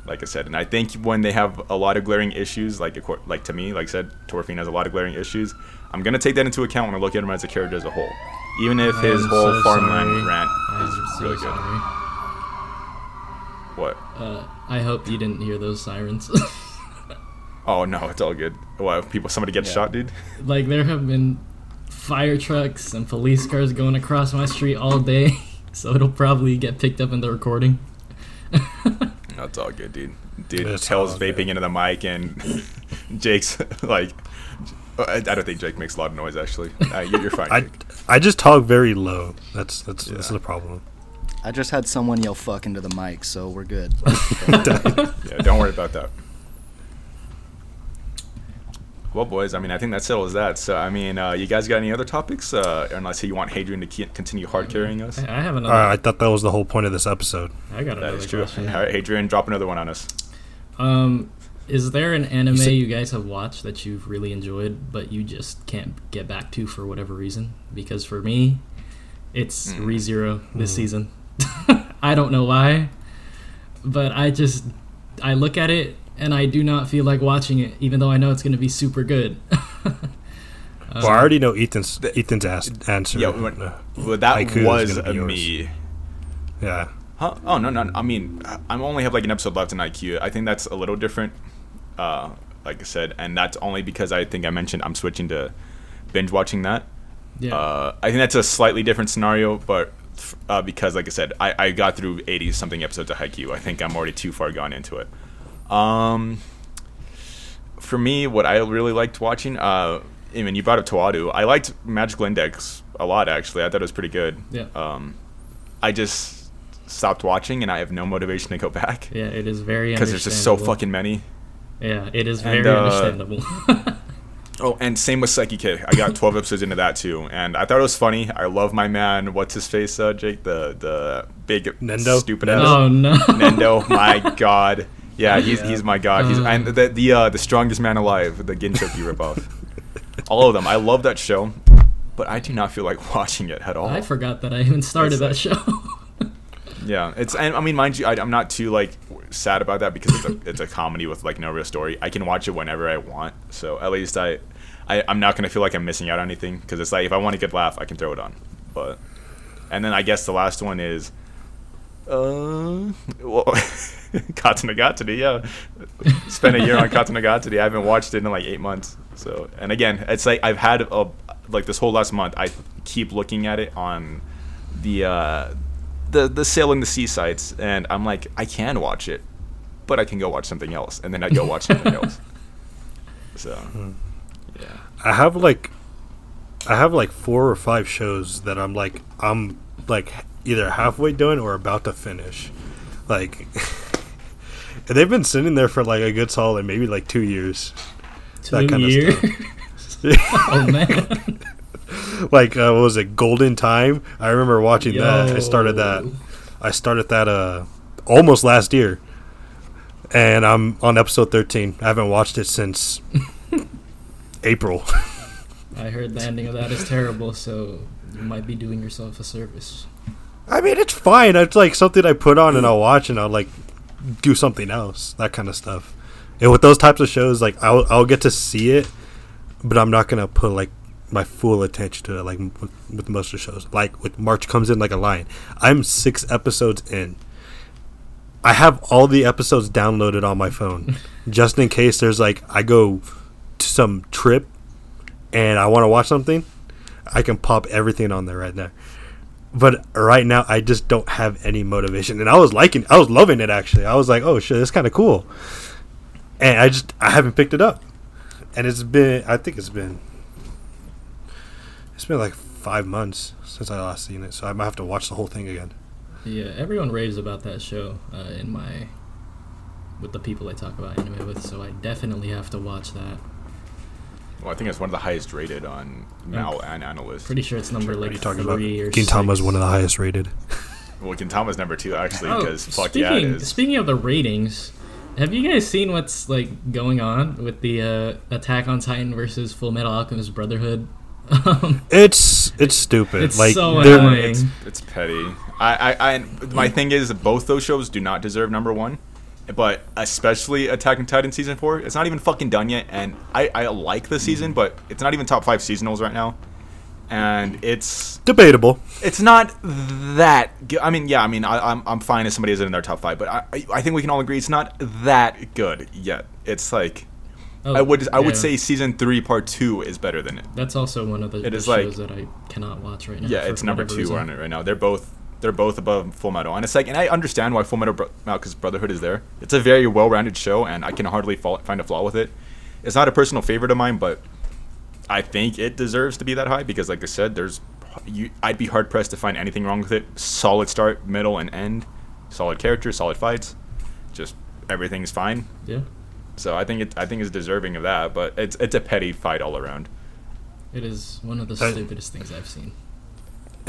A: Like I said, and I think when they have a lot of glaring issues, like like to me, like I said, Thorfinn has a lot of glaring issues. I'm gonna take that into account when I look at him as a character as a whole, even if his
B: I'm
A: whole
B: so
A: farmland
B: sorry.
A: rant is
B: so
A: really good.
B: sorry.
A: What?
B: Uh, I hope you didn't hear those sirens. [LAUGHS]
A: Oh no, it's all good. What? People, somebody gets
D: Yeah.
A: shot, dude.
B: like there have been fire trucks and police cars going across my street all day, [LAUGHS] so it'll probably get picked up in the recording. [LAUGHS]
A: No, all good, dude. Dude,
C: It's
A: Tails vaping
C: good.
A: into the mic, and [LAUGHS] Jake's like, I, I don't think Jake makes a lot of noise. Actually, uh, you- you're fine.
C: I,
A: Jake.
C: I just talk very low. That's that's that's the problem.
D: I just had someone yell "fuck" into the mic, so we're good.
A: Yeah, don't worry about that. Well, boys, I mean, I think that settles that. So, I mean, uh, you guys got any other topics? Uh, unless you want Hadrian to ke- continue hard carrying us.
B: I, I have another.
C: Uh, I thought that was the whole point of this episode.
B: I got
A: That
B: another
A: is true.
B: question.
A: All right, Hadrian, drop another one on us.
B: Um, is there an anime
C: said-
B: you guys have watched that you've really enjoyed, but you just can't get back to for whatever reason? Because for me, it's
A: Mm.
B: ReZero this
C: Mm.
B: season. [LAUGHS] I don't know why, but I just I look at it and I do not feel like watching it, even though I know it's going to be super good. [LAUGHS]
C: well, I already know Ethan's Ethan's ass, answer.
A: Yeah, when- Well, that
C: Haikyuu
A: was a
C: yours.
A: me.
C: yeah.
A: Huh? Oh no, no. I mean, I only have like an episode left in IQ. I think that's a little different. Uh, like I said, and that's only because I think I mentioned I'm switching to binge watching that.
B: yeah,
A: Uh, I think that's a slightly different scenario, but uh, because, like I said, I, I got through 80 something episodes of Haikyuu. I think I'm already too far gone into it. Um, for me, what I really liked watching, uh, I mean, you brought up Toaru. I liked Magical Index a lot, actually. I thought it was pretty good.
B: yeah,
A: Um, I just stopped watching, and I have no motivation to go back
B: yeah. It is very
A: because there's just so fucking many.
B: Yeah, it is
A: And,
B: very
A: uh,
B: understandable. [LAUGHS]
A: Oh, and same with Saiki i got 12 episodes into that too, and I thought it was funny. I love my man. What's his face, uh, Jake? The the big
C: Nendo?
A: stupid
C: Nendo?
A: ass
B: oh no,
A: Nendo. My [LAUGHS] God, yeah, [LAUGHS] he's
B: Yeah.
A: he's my God. He's
B: Um.
A: and the the uh, the strongest man alive, the Gintoki ripoff. [LAUGHS] All of them. I love that show, but I do not feel like [LAUGHS] watching it at all.
B: I forgot that I even started
A: It's
B: that show.
A: Yeah, it's and I mean, mind you, I, I'm not too like sad about that because it's a it's a comedy with like no real story. I can watch it whenever I want, so at least I, I I'm not gonna feel like I'm missing out on anything because it's like if I want a good laugh, I can throw it on. But, and then I guess the last one is, uh, well, [LAUGHS] Katanagatari. Yeah, spent a year on Katanagatari. I haven't watched it in like eight months. So, and again, it's like I've had a like this whole last month. I keep looking at it on the uh, the the sailing the sea sites, and I'm like, I can watch it, but I can go watch something else, and then I go watch something else. [LAUGHS] So, yeah,
C: I have like I have like four or five shows that I'm like I'm like either halfway done or about to finish. Like [LAUGHS] and they've been sitting there for like a good solid maybe like 2 years.
B: Two
C: kinda
B: years.
C: stuff. [LAUGHS]
B: oh man. [LAUGHS]
C: like uh, what was it Golden Time? I remember watching that. I started that I started that uh almost last year. And I'm on episode 13. I haven't watched it since [LAUGHS] April.
B: I heard the ending of that is terrible, so you might be doing yourself a service.
C: I mean, it's fine. It's like something I put on and I'll watch and I'll like do something else, that kind of stuff. And with those types of shows, like I'll I'll get to see it, but I'm not gonna put like my full attention to it. Like with, with most of the shows, like with March comes in like a lion. I'm six episodes in. I have all the episodes downloaded on my phone, [LAUGHS] just in case there's like I go to some trip and I want to watch something. I can pop everything on there right there but right now I just don't have any motivation. And I was liking, I was loving it actually. I was like, oh shit, it's kind of cool. And I just I haven't picked it up, and it's been I think it's been it's been like five months since I last seen it, so I might have to watch the whole thing again.
B: Yeah, everyone raves about that show uh, in my with the people I talk about anime with, so I definitely have to watch that.
A: Well, I think it's one of the highest rated on Mal and AniList.
B: Pretty sure it's number
C: What
B: like
C: are you talking about?
B: three or
C: Gintama's
B: six.
C: one of the highest rated. [LAUGHS]
A: Well, Gintama's number two actually
B: Oh,
A: because fuck
B: speaking,
A: yeah, it is.
B: Speaking of the ratings, have you guys seen what's like going on with the uh, Attack on Titan versus Full Metal Alchemist Brotherhood? Um, [LAUGHS]
C: It's it's stupid.
B: It's
C: like
B: so annoying.
A: it's, it's petty. I, I, I, my thing is both those shows do not deserve number one, but especially Attack on Titan season four. It's not even fucking done yet, and I, I like the season, but it's not even top five seasonals right now, and it's
C: debatable.
A: it's not that. Good. I mean, yeah, I mean, I, I'm I'm fine if somebody is in their top five, but I I- I think we can all agree it's not that good yet. It's like
B: oh,
A: I would I would say season three part two is better than it.
B: that's also one of the,
A: It
B: the
A: is like-
B: shows that I cannot watch right now.
A: Yeah, it's number two
B: reason.
A: on it right now. They're both They're both above Full Metal, and it's like, and I understand why Full Metal Bro- Alchemist Brotherhood is there. It's a very well-rounded show, and I can hardly fa- find a flaw with it. It's not a personal favorite of mine, but I think it deserves to be that high because, like I said, there's you, I'd be hard pressed to find anything wrong with it. Solid start, middle, and end. Solid characters, solid fights. Just everything's fine.
B: Yeah,
A: So I think it I think it's deserving of that, but it's it's a petty fight all around.
B: it is one of the stupidest things I've seen.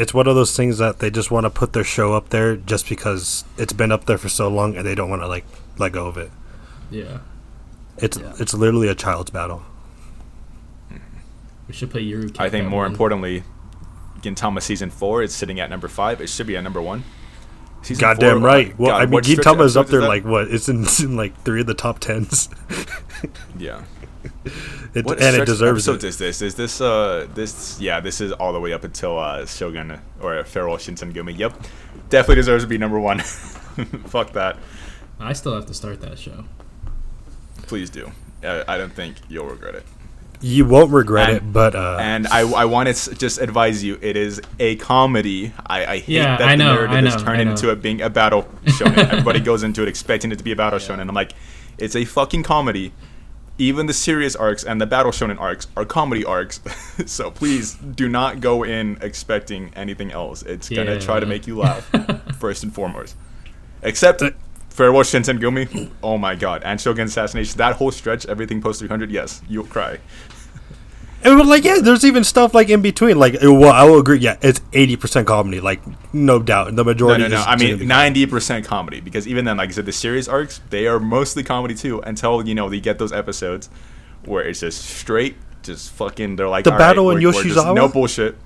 C: It's one of those things that they just want to put their show up there just because it's been up there for so long and they don't want to like let go of it.
B: Yeah,
C: It's
D: Yeah.
C: it's literally a child's battle.
B: we should put Yuru.
A: I think more importantly, Gintama season four is sitting at number five. It should be at number one. Season
C: Goddamn
A: four,
C: right.
A: uh,
C: Well,
A: God,
C: I mean,
A: Gintama
C: is up
A: episodes
C: there
A: is that?
C: like what? It's in, [LAUGHS] in like three of the top tens. [LAUGHS]
A: yeah. [LAUGHS]
C: It,
A: What
C: and it
A: stretch of
C: deserves
A: episodes
C: it.
A: is this? Is this uh this yeah this is all the way up until uh Shogun or Farewell Shinsengumi. Yep, definitely deserves to be number one. [LAUGHS] Fuck that.
B: I still have to start that show.
A: Please do. Uh, I don't think you'll regret it.
C: You won't regret
A: And-
C: it, but uh,
A: And I, I want to just advise you, it is a comedy. I, I hate
B: Yeah,
A: that
B: I
A: the
B: know,
A: narrative
B: I
A: is
B: know,
A: turned into it being a battle shonen. [LAUGHS] Everybody goes into it expecting it to be a battle shonen. I'm like, it's a fucking comedy. Even the serious arcs and the battle shonen arcs are comedy arcs. [LAUGHS] so please do not go in expecting anything else. It's gonna try to make you laugh [LAUGHS] first and foremost. Except Farewell Shinsengumi. Oh my god. And Shogun Assassination. That whole stretch, everything post 300, yes, you'll cry.
C: And we're like, yeah, there's even stuff like in between. Like, well, I will agree. Yeah, it's eighty percent comedy. Like, no doubt. The majority.
A: no, no.
C: is
A: I mean, ninety percent comedy because even then, like I said, the series arcs they are mostly comedy too. Until you know they get those episodes where it's just straight, just fucking. They're like
C: The
A: "All
C: battle in
A: we're just
C: Yoshizawa?
A: no bullshit.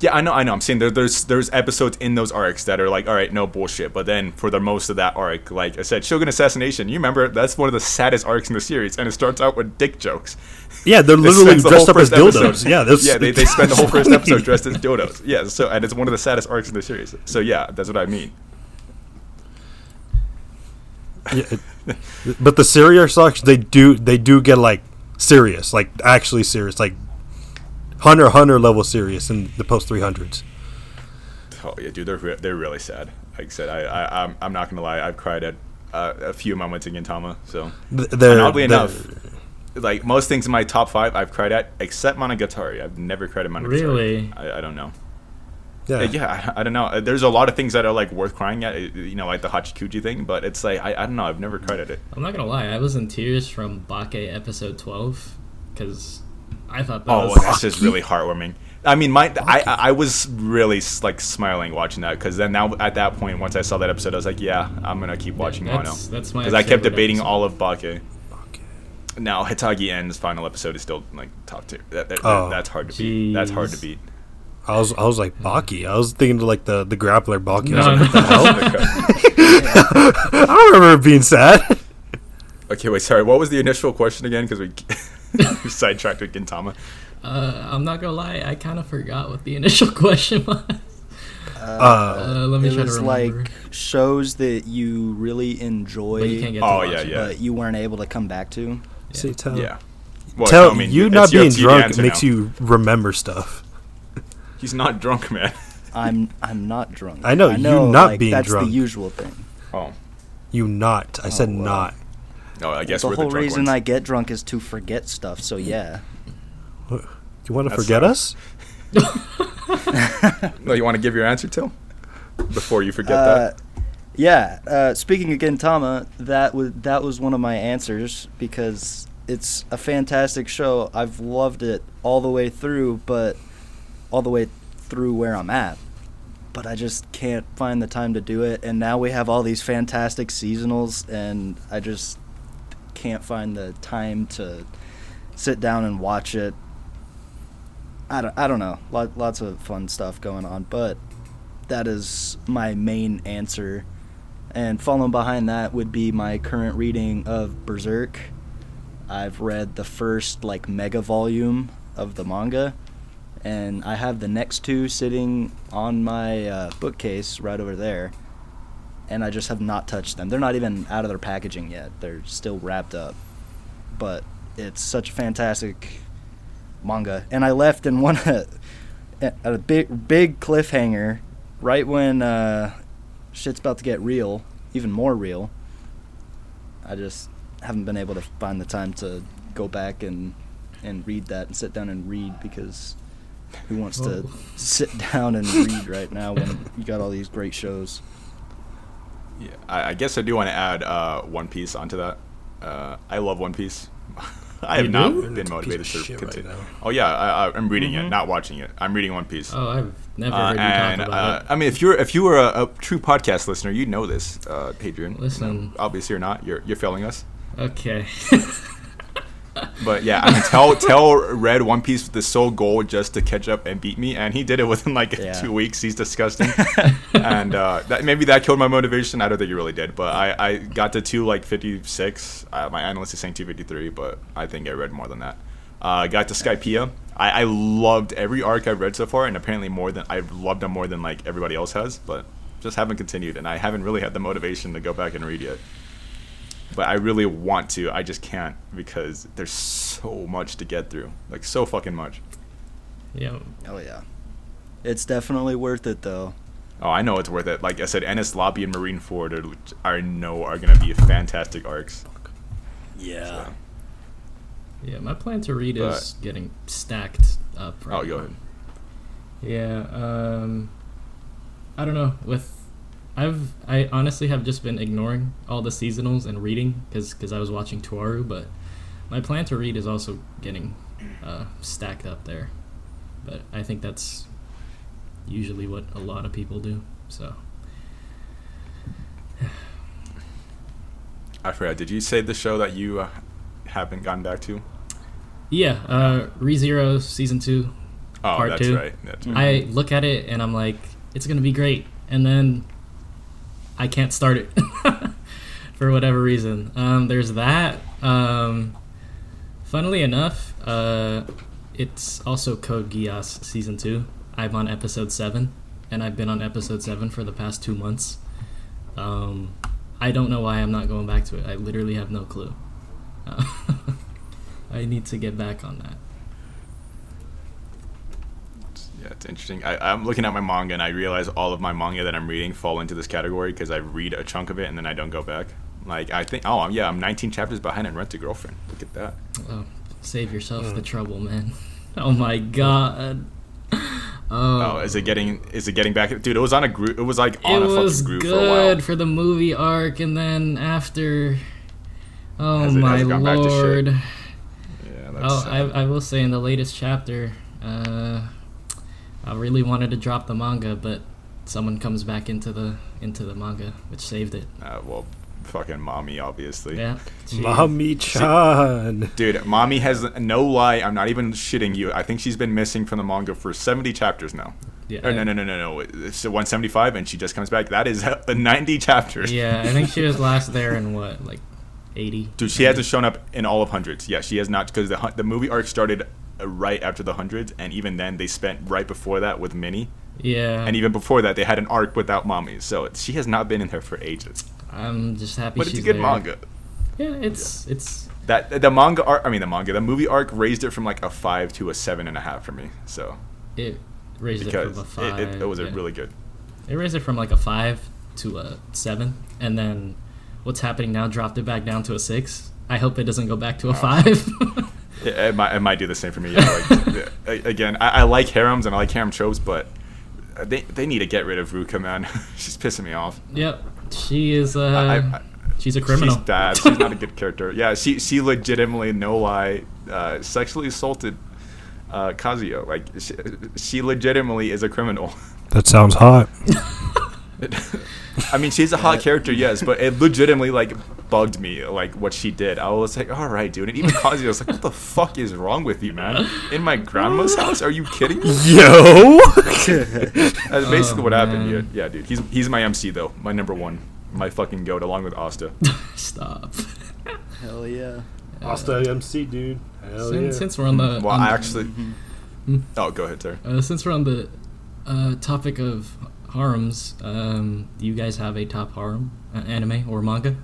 A: Yeah, I know, I know. I'm saying there, there's there's episodes in those arcs that are like, all right, no bullshit. But then for the most of that arc, like I said, Shogun Assassination. You remember that's one of the saddest arcs in the series, and it starts out with dick jokes.
C: Yeah, they're [LAUGHS] literally
A: the
C: dressed up as
A: first episode-
C: Yeah,
A: yeah, they, [LAUGHS] they spend the whole first episode dressed as dildos. Yeah, so and it's one of the saddest arcs in the series. So yeah, that's what I mean.
C: Yeah, it- but the serious arcs, they do they do get like serious, like actually serious, like Hunter x Hunter level serious in the post three hundreds.
A: Oh yeah, dude, they're re- they're really sad. Like I said, I, I I'm, I'm not gonna lie, I've cried at uh, a few moments in Gintama. So
C: They're,
A: and oddly
C: they're-
A: enough, like most things in my top five, I've cried at except Monogatari. I've never cried at Monogatari.
B: Really?
A: I, I don't know.
C: yeah,
A: Uh, yeah, I, I don't know. Uh, There's a lot of things that are like worth crying at. uh, You know, like the Hachikuji thing, but it's like I, I don't know. I've never cried at it.
B: I'm not gonna lie, I was in tears from Bake episode 12 because I thought that
A: Oh,
B: was
A: well, that's just really heartwarming. I mean, my I I I was really like smiling watching that because then now at that point, once I saw that episode, I was like, yeah, I'm gonna keep watching Mono
B: that's, that's my
A: because I kept debating
B: episode.
A: all of Bake. Now Hitagi N's final episode is still like top tier. That, that,
C: Oh.
A: that's hard to beat. That's hard to beat.
C: I was I was like Baki. I was thinking of like the the grappler Baki. I, was
B: No,
C: like,
B: no.
C: the hell? [LAUGHS] [LAUGHS] I don't remember being sad.
A: okay, wait, sorry. What was the initial question again? Because we, we [LAUGHS] sidetracked with Gintama.
B: Uh, I'm not gonna lie, I kind of forgot what the [LAUGHS] initial question was.
C: Uh,
B: Uh, let me
D: it
B: try
D: was
B: to
D: like shows that you really enjoy,
B: but you can't get to
A: Oh,
B: watch
A: yeah, yeah.
D: but you weren't able to come back to.
C: see, tell,
A: Yeah. Well,
C: tell
A: I mean,
C: you
A: it's
C: not being drunk makes
A: now.
C: you remember stuff. [LAUGHS]
A: He's not drunk, man.
D: I'm I'm not drunk.
C: I know, you not
D: like,
C: being
D: that's
C: drunk.
D: the usual thing.
A: Oh.
C: You not. I said
D: Oh, well.
C: not.
A: No, I guess
D: the
A: we're
D: whole
A: the drunk
D: reason
A: ones.
D: I get drunk is to forget stuff. So yeah.
C: Do You want to
A: That's
C: forget us? [LAUGHS]
A: No, you want to give your answer till before you forget
D: Uh,
A: that.
D: yeah. Uh, speaking of Gintama, that was that was one of my answers because it's a fantastic show. I've loved it all the way through, but all the way through where I'm at. But I just can't find the time to do it. And now we have all these fantastic seasonals, and I just can't find the time to sit down and watch it. I don't, I don't know. Lot, lots of fun stuff going on, but that is my main answer. And following behind that would be my current reading of Berserk. I've read the first like mega volume of the manga, and I have the next two sitting on my uh, bookcase right over there. And I just have not touched them. They're not even out of their packaging yet. They're still wrapped up. But it's such a fantastic manga. And I left in one at [LAUGHS] a big big cliffhanger right when uh, shit's about to get real, even more real, I just haven't been able to find the time to go back and and read that and sit down and read because who wants to sit [LAUGHS] down and read right now when you got all these great shows?
A: Yeah, I, I guess I do want to add uh, One Piece onto that. Uh, I love One Piece. [LAUGHS] I have
B: You
A: not
B: do?
A: Been motivated to
C: shit right
A: continue. oh yeah, I, I'm reading it,
D: Mhm.
A: not watching it. I'm reading One Piece.
B: Oh, I've never
A: Uh,
B: heard you
A: and
B: talk
A: uh,
B: about it.
A: I mean, if you're if you were a, a true podcast listener, you know this, uh, Hadrian.
B: Listen.
A: obviously you're not. You're you're failing us.
B: Okay. [LAUGHS]
A: But yeah, I mean, tell tell Red One Piece the sole goal just to catch up and beat me, and he did it within like
D: Yeah.
A: two weeks. He's disgusting, and uh, that, maybe that killed my motivation. I don't think he really did, but I, I got to two like fifty six. Uh, my AniList is saying two fifty three, but I think I read more than that. Uh, got to Skypiea. I, I loved every arc I've read so far, and apparently more than I've loved them more than like everybody else has, but just haven't continued, and I haven't really had the motivation to go back and read yet but I really want to. I just can't because there's so much to get through, like so fucking much.
B: yeah.
D: Oh yeah, it's definitely worth it though.
A: Oh, I know it's worth it. Like I said, Enies Lobby and Marineford are, which I know are gonna be fantastic arcs.
D: Yeah.
A: So-
B: Yeah, my plan to read
A: But-
B: is getting stacked up. Right
A: Oh, go
B: now.
A: ahead.
B: Yeah, um, I don't know. With I've I honestly have just been ignoring all the seasonals and reading because I was watching Toaru, but my plan to read is also getting uh, stacked up there. But I think that's usually what a lot of people do. So [SIGHS]
A: I forgot. Did you say the show that you uh, haven't gone back to?
B: yeah, uh, ReZero season two.
A: Oh,
B: Part
A: that's
B: two.
A: right. That's right.
B: I look at it and I'm like, it's gonna be great, and then I can't start it [LAUGHS] for whatever reason. Um, there's that. Um, funnily enough, uh, it's also Code Geass season two. I'm on episode seven, and I've been on episode seven for the past two months. Um, I don't know why I'm not going back to it. I literally have no clue. Uh, [LAUGHS] I need to get back on that.
A: Yeah, it's interesting. I, I'm looking at my manga and I realize all of my manga that I'm reading fall into this category because I read a chunk of it and then I don't go back. Like I think, oh yeah, I'm 19 chapters behind in Rent a Girlfriend. Look at that.
B: Oh, save yourself
A: Hmm.
B: the trouble, man. [LAUGHS] Oh my god. Oh, [LAUGHS]
A: Oh, is it getting? Is it getting back? Dude, it was on a group. It was like
B: It
A: on a fucking group for a while.
B: good for the movie arc, and then after. Oh
A: Has it-
B: my
A: has it gone back to shit?
B: lord.
A: Yeah, that's.
B: Oh,
A: sad.
B: I, I will say in the latest chapter, uh, I really wanted to drop the manga, but someone comes back into the into the manga, which saved it.
A: Uh, well, fucking mommy, obviously.
B: Yeah. she-
C: Mommy Chan.
A: Dude, mommy has no lie. I'm not even shitting you. I think she's been missing from the manga for 70 chapters now.
B: Yeah.
A: Or no, no, no, no, no. It's 175, and she just comes back. That is 90 chapters.
B: Yeah, I think she was [LAUGHS] last there in what, like, eighty.
A: Dude, she hasn't shown up in all of hundreds. Yeah, she has not because the the movie arc started Uh, right after the hundreds, and even then they spent right before that with Minnie,
B: Yeah.
A: and even before that they had an arc without mommy. So she has not been in there for ages.
B: I'm just happy
A: But
B: she's
A: it's a good
B: there.
A: manga.
B: Yeah, it's it's
A: That the manga arc, I mean the manga, the movie arc raised it from like a five to a seven and a half for me. So
B: it raised it from a five.
A: it, it was a really good.
B: It raised it from like a five to a seven, and then what's happening now dropped it back down to a six. I hope it doesn't go back to a
A: Oh.
B: five. [LAUGHS]
A: It, it might it might do the same for me. Yeah, like again, I, I like harems and I like harem tropes, but they they need to get rid of Ruka, man. [LAUGHS] She's pissing me off.
B: yep, she is. Uh,
A: I- I-
B: she's a criminal.
A: She's bad. She's not a good character. [LAUGHS] Yeah, she she legitimately, no lie, uh, sexually assaulted uh, Kazuya. Like she, she legitimately is a criminal. [LAUGHS]
C: That sounds hot. [LAUGHS]
A: I mean, she's a hot character, yes, but it legitimately like bugged me, like what she did. I was like, all right, dude. And even Kazuya was like, what the fuck is wrong with you, man? In my grandma's [LAUGHS] house? Are you kidding me?
C: Yo. [LAUGHS]
A: That's basically
B: Oh,
A: what happened. Yeah, yeah, dude. He's he's my MC though, my number one, my fucking goat, along with Asta.
B: Stop.
D: Hell yeah.
C: Asta MC, dude. Hell
B: since,
C: yeah.
B: since we're on the
A: Well,
B: on
A: I
B: the-
A: actually.
B: Hmm?
A: Oh, go ahead, sir.
B: uh, since we're on the uh, topic of harems, um, do you guys have a top harem uh, anime or manga?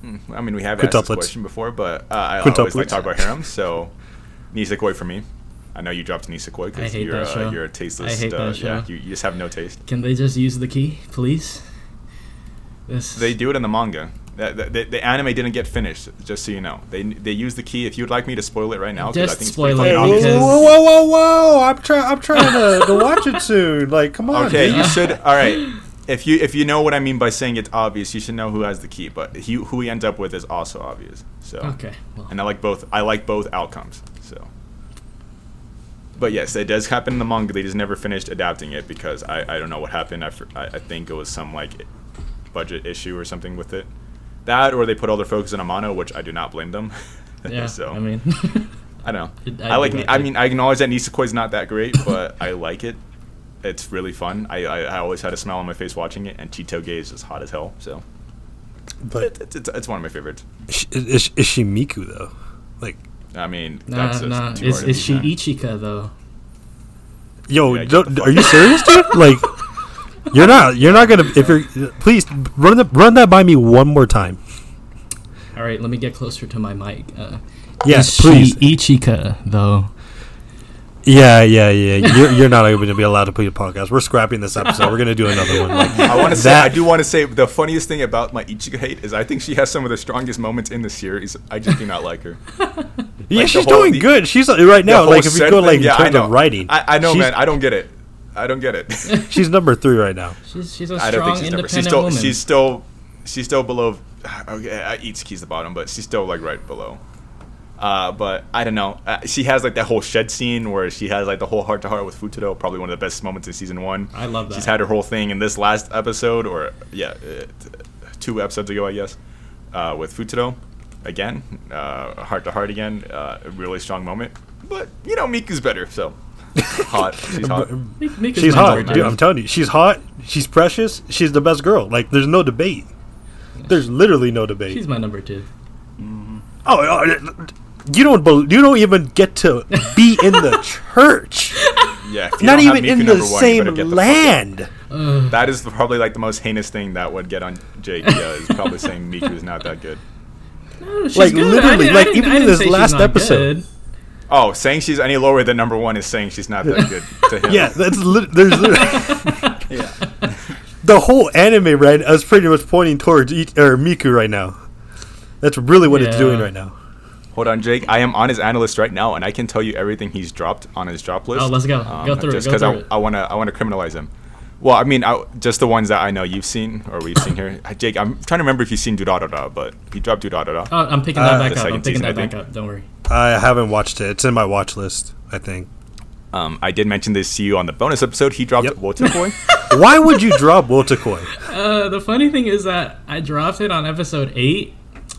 A: Hmm, I mean, we have asked this question before, but uh, I always like to talk about harems, so Nisekoi for me. I know you dropped Nisekoi because you're uh, you're a tasteless.
B: I hate
A: uh,
B: that
A: Yeah,
B: show.
A: you, you just have no taste.
B: Can they just use the key, please? This
A: They do it in the manga. The, the, the, the anime didn't get finished, just so you know. They they use the key. If you'd like me to spoil it right now, 'cause
B: Just
A: I think it's
B: spoil
A: pretty
B: it,
A: fucking
C: Whoa,
A: obvious.
B: because-
C: whoa, whoa, whoa, whoa! I'm trying. I'm trying to, to watch it soon. Like, come on.
A: Okay,
C: dude.
A: you should. All right. [LAUGHS] If you if you know what I mean by saying it's obvious, you should know who has the key. But he who he ends up with is also obvious. So
B: Okay. Well,
A: and I like both. I like both outcomes. So. But yes, it does happen in the manga. They just never finished adapting it because I, I don't know what happened. I, fr- I I think it was some like budget issue or something with it. That or they put all their focus on Amano, which I do not blame them. [LAUGHS]
B: yeah.
A: so
B: I mean, [LAUGHS]
A: I don't know. [LAUGHS]
B: I
A: I, like.
B: like
A: I mean, I acknowledge that Nisekoi's not that great, but I like it. It's really fun. I, I, I always had a smile on my face watching it, and Chitoge is just hot as hell. So
C: But
A: it, it's, it's, it's one of my favorites.
C: is, is, is she Miku though? Like,
A: I mean,
B: nah,
A: that's just
B: nah.
A: too
B: Is,
A: hard
B: is she
A: beat, man.
B: Ichika though?
C: yo,
A: Yeah,
C: don't- are you serious, dude? Like, you're not. You're not gonna. If you're, please run that run that by me one more time.
B: All right, let me get closer to my mic. Uh,
C: Yes,
B: is
C: please.
B: Ichika though?
C: Yeah, yeah, yeah. You're, you're not going to be allowed to play a podcast. We're scrapping this episode. We're gonna do another one. Like, [LAUGHS]
A: I want to say, I do want to say, the funniest thing about my Ichigo hate is I think she has some of the strongest moments in the series. I just do not like her.
C: yeah, she's
A: whole-
C: doing
A: the-
C: good. She's uh, right now. Like, if you go
A: thing,
C: like in
A: yeah, I
C: terms
A: know.
C: of writing,
A: I, I know,
C: she's,
A: man. I don't get it. I don't get it. [LAUGHS]
C: she's number three right now.
B: She's she's a
A: I
B: strong,
A: don't think she's number.
B: independent
A: She's still
B: woman.
A: she's still she's still below. [SIGHS] Okay, uh, Itsuki's the bottom, but she's still like right below. Uh, but I don't know. Uh, she has like that whole shed scene where she has like the whole heart to heart with Futaro. Probably one of the best moments in season one.
B: I love that.
A: She's had her whole thing in this last episode, or yeah, uh, two episodes ago, I guess, uh, with Futaro. Again, uh, heart to heart again. Uh, a really strong moment. But you know, Miku's better, so hot. [LAUGHS] She's hot.
B: Mi- Mika's
C: She's hot, dude. I'm telling you, she's hot. She's precious. She's the best girl. Like, there's no debate. There's literally no debate.
B: She's my number two. Mm-hmm.
C: Oh, oh, you don't. bel you don't even get to be in the [LAUGHS] church.
A: Yeah, if you
C: Not
A: don't
C: even
A: Miku
C: in the
A: number one, you
C: same
A: the
C: land.
A: That is probably like the most heinous thing that would get on Jake. Yeah, uh, is probably saying Miku is not that good. [LAUGHS]
B: No, she's
C: Like,
B: good. I
C: literally,
B: didn't-
C: like,
B: I didn't-
C: even
B: I
C: in
B: didn't
C: this last episode.
B: good.
A: Oh, saying she's any lower than number one is saying she's not that good to him.
C: Yeah, that's lit there's lit- [LAUGHS]
D: Yeah. [LAUGHS]
C: the whole anime right now is pretty much pointing towards each, or Miku right now. That's really what it's doing right now.
A: Hold on, Jake. I am on his AniList right now, and I can tell you everything he's dropped on his drop list.
B: Oh, let's go. Go through it,
A: Just because I. I wanna, I wanna criminalize him. Well, I mean, I, just the ones that I know you've seen or we've seen here. [COUGHS] Jake, I'm trying to remember if you've seen Durarara, but he dropped Durarara.
B: Oh, I'm picking that
C: Uh,
B: back up. I'm
A: second
B: picking
A: season,
B: that
A: I
B: back
A: think.
B: up. Don't worry.
C: I haven't watched it. It's in my watch list. I think.
A: Um, I did mention this to you on the bonus episode. He dropped
C: Yep.
A: Wotakoi. [LAUGHS]
C: Why would you drop Wotakoi?
B: Uh, the funny thing is that I dropped it on episode eight.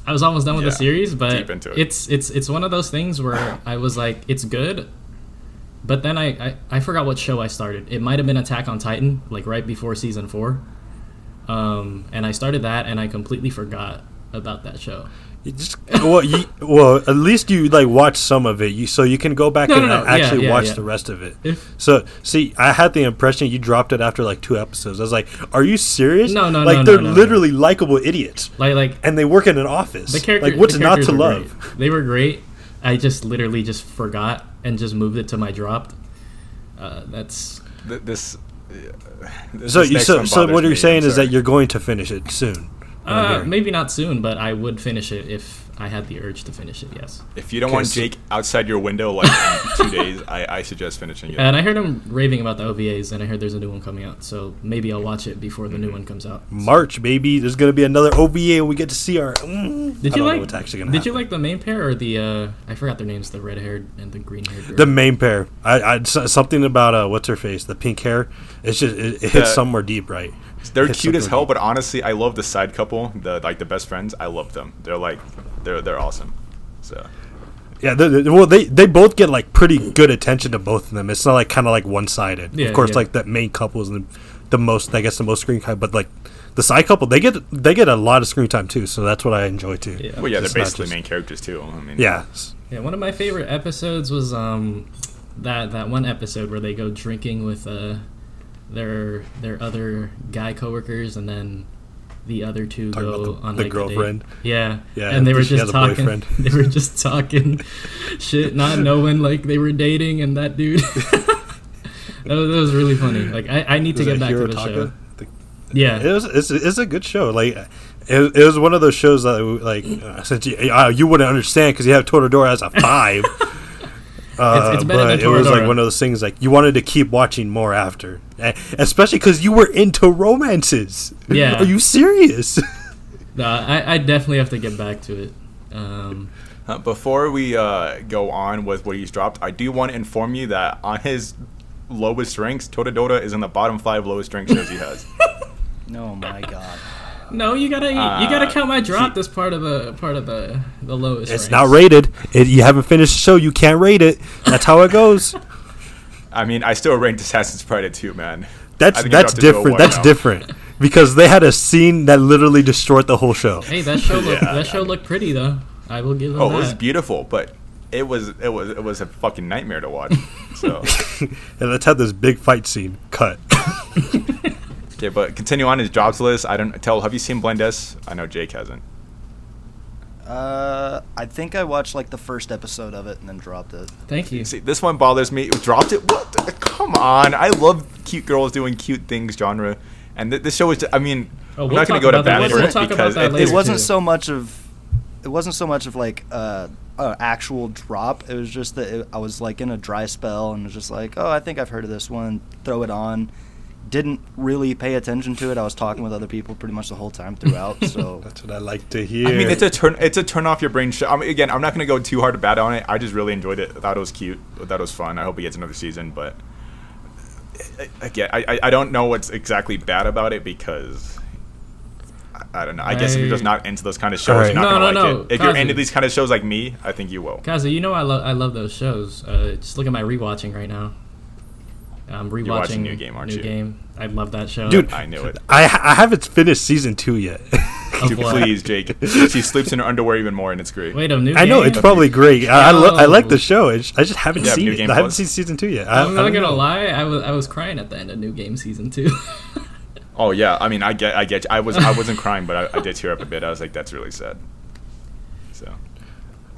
B: I was almost done with the series, but
A: deep into it.
B: it's it's it's one of those things where I was like, it's good, but then I, I I forgot what show I started. It might have been Attack on Titan, like right before season four. Um, and I started that, and I completely forgot about that show.
C: You just well, you, well, at least you like watch some of it, you so you can go back
B: No,
C: and
B: no, no.
C: uh, actually
B: Yeah, yeah,
C: watch
B: yeah.
C: the rest of it.
B: If
C: So, see, I had the impression you dropped it after like two episodes. I was like, "Are you serious?"
B: No, no,
C: like
B: no,
C: they're
B: no, no, no.
C: literally likable idiots,
B: like like
C: and they work in an office.
B: the character,
C: like, what's
B: the
C: not to love?
B: great. They were great. I just literally just forgot and just moved it to my dropped. Uh, that's
A: Th- this. this
C: So,
A: this
C: you, so, so what you're
A: me,
C: saying
A: I'm
C: is that you're going to finish it soon. I'm
B: uh, maybe not soon, but I would finish it if I had the urge to finish it. Yes.
A: If you don't want Jake outside your window like in [LAUGHS] two days, I, I suggest finishing it.
B: And I heard him raving about the OVAs, and I heard there's a new one coming out. So maybe I'll watch it before the new one comes out.
C: March, baby. There's gonna be another OVA, and we get to see our. Mm,
B: Did
C: I
B: you
C: don't
B: like?
C: know what's actually gonna
B: did you like the main pair or the? uh I forgot their names. The red haired and the green haired.
C: the main pair? I, I s- something about uh, what's her face, the pink hair. It's just it, it hits somewhere deep, right?
A: They're
C: Hits
A: cute as hell, but honestly, I love the side couple, the like the best friends. I love them. They're like, they're they're awesome. So
C: Yeah, they're, they're- well, they they both get like pretty good attention to both of them. It's not like kind of like one sided.
B: Yeah,
C: of course,
B: yeah.
C: like that main couple is the, the most, I guess, the most screen time. But like the side couple, they get they get a lot of screen time too. So that's what I enjoy too.
B: Yeah.
A: well, yeah, they're
C: It's
A: basically
C: just-
A: main characters too. I mean,
C: Yeah,
B: Yeah, one of my favorite episodes was um that that one episode where they go drinking with uh their their other guy coworkers and then the other two
C: Talking
B: go
C: the-
B: on
C: the
B: like
C: girlfriend?
B: Yeah,
C: Yeah,
B: and they were just talking. [LAUGHS] They were just talking [LAUGHS] shit, not knowing like they were dating, and that dude. [LAUGHS] that, was, that was really funny. Like I, I need to get back to the show.
C: The-
B: Yeah,
C: It was it's, it's a good show. Like it, it was one of those shows that like uh, since you, uh, you wouldn't understand because you have Toradora as a five. Uh,
B: it's better
C: but
B: than
C: it was like one of those things like you wanted to keep watching more after, Eh, especially because you were into romances.
B: Yeah.
C: are you serious? [LAUGHS]
B: no, I, I definitely have to get back to it. Um,
A: Uh, before we uh, go on with what he's dropped, I do want to inform you that on his lowest ranks, Toradora is in the bottom five lowest rank shows he has. [LAUGHS]
D: Oh my god.
B: No, you gotta you gotta
A: Uh,
B: count my drop
A: he-
B: as part of the part of the the lowest.
C: it's
B: ranks.
C: not rated. It, you haven't finished the show. You can't rate it. That's how it goes. [LAUGHS]
A: I mean, I still ranked Assassin's Creed 2, man.
C: That's
A: I think it
C: that's
A: dropped it to a
C: different. That's
A: now.
C: different because they had a scene that literally destroyed the whole show.
B: Hey, that show looked,
A: Yeah,
B: that show
A: I mean-
B: looked pretty though. I will give them
A: Oh,
B: that.
A: it was beautiful, but it was it was it was a fucking nightmare to watch. So [LAUGHS]
C: And let's have this big fight scene. Cut. [LAUGHS]
A: okay, but continue on his jobs list. I don't tell. Have you seen Blend S? I know Jake hasn't.
D: Uh, I think I watched like the first episode of it and then dropped it.
B: Thank you.
A: See, this one bothers me. Dropped it. What? the- Come on! I love cute girls doing cute things genre, and th- this show is. I mean,
B: Oh,
A: I'm
B: we'll
A: not going to go to
B: about that
A: bat for
B: We'll
A: it because it,
D: it wasn't
B: too.
D: so much of it wasn't so much of like uh, a actual drop. It was just that it, I was like in a dry spell and was just like, oh, I think I've heard of this one. Throw it on. Didn't really pay attention to it. I was talking with other people pretty much the whole time throughout. So [LAUGHS]
C: That's what I like to hear.
A: I mean, it's a turn. It's a turn off your brain show. I mean, again, I'm not going to go too hard to bat on it. I just really enjoyed it. I thought it was cute. I thought it was fun. I hope he gets another season. But again, I, I, I don't know what's exactly bad about it because I, I don't know. I, guess if you're just not into those kind of shows,
C: Alright.
A: you're not
B: No,
A: going to
B: no,
A: like
B: no.
A: it. If you're into these kind of shows like me, I think you will.
B: Kazu, you know I love I love those shows. Uh, just look at my rewatching right now. I'm rewatching
A: watching New Game, aren't
B: New
A: you?
B: Game. I love that show.
C: Dude,
A: I knew it.
C: I I haven't finished season two yet. [LAUGHS]
B: Oh,
A: Dude, please, Jake. [LAUGHS] she sleeps in her underwear even more, and it's great.
B: Wait, a new.
C: I know
B: game?
C: it's probably great. I I, lo- I like the show. It's, I just haven't
A: Yeah,
C: seen
A: New
C: it.
A: Game
C: I haven't
A: Plus.
C: seen season two yet. I,
B: I'm not
C: don't
B: gonna
C: know.
B: lie. I was I was crying at the end of New Game season two. [LAUGHS]
A: Oh yeah, I mean, I get, I get. You. I was, I wasn't crying, but I, I did tear up a bit. I was like, that's really sad. So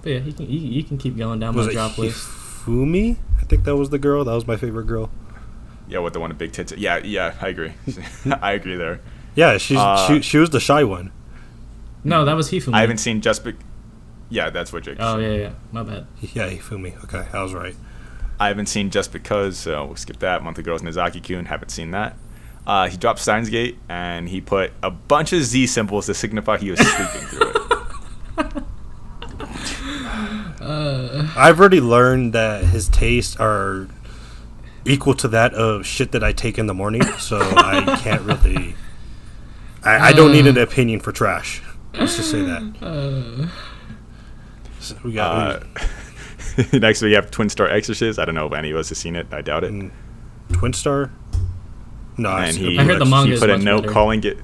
B: but yeah, you can you, you can keep going down
C: Was
B: my
C: it
B: drop list.
C: Hifumi? I think that was the girl. That was my favorite girl.
A: Yeah, with the one with big tits. Yeah, yeah, I agree. [LAUGHS] I agree there.
C: Yeah, she's
A: Uh,
C: she, she was the shy one.
B: No, that was Hifumi.
A: I haven't seen just. Be- yeah, that's what Jake.
B: Oh yeah, yeah. My bad.
C: Yeah, Hifumi. Okay, I was right.
A: I haven't seen just because. So we'll skip that. Monthly Girls Nozaki Kun. Haven't seen that. Uh, he dropped Steins Gate and he put a bunch of Z symbols to signify he was sleeping through it. [LAUGHS]
B: Uh,
C: I've already learned that his tastes are equal to that of shit that I take in the morning, so I [LAUGHS] can't really. I, I don't need an opinion for trash. Let's just say that.
B: uh,
C: So we got
A: Uh, [LAUGHS] next we have Twin Star Exorcist. I don't know if any of us have seen it. I doubt it.
C: Mm, Twin Star. No, I've
A: and he,
B: I heard the
C: Blue
B: manga
A: he put a note
B: better.
A: calling it.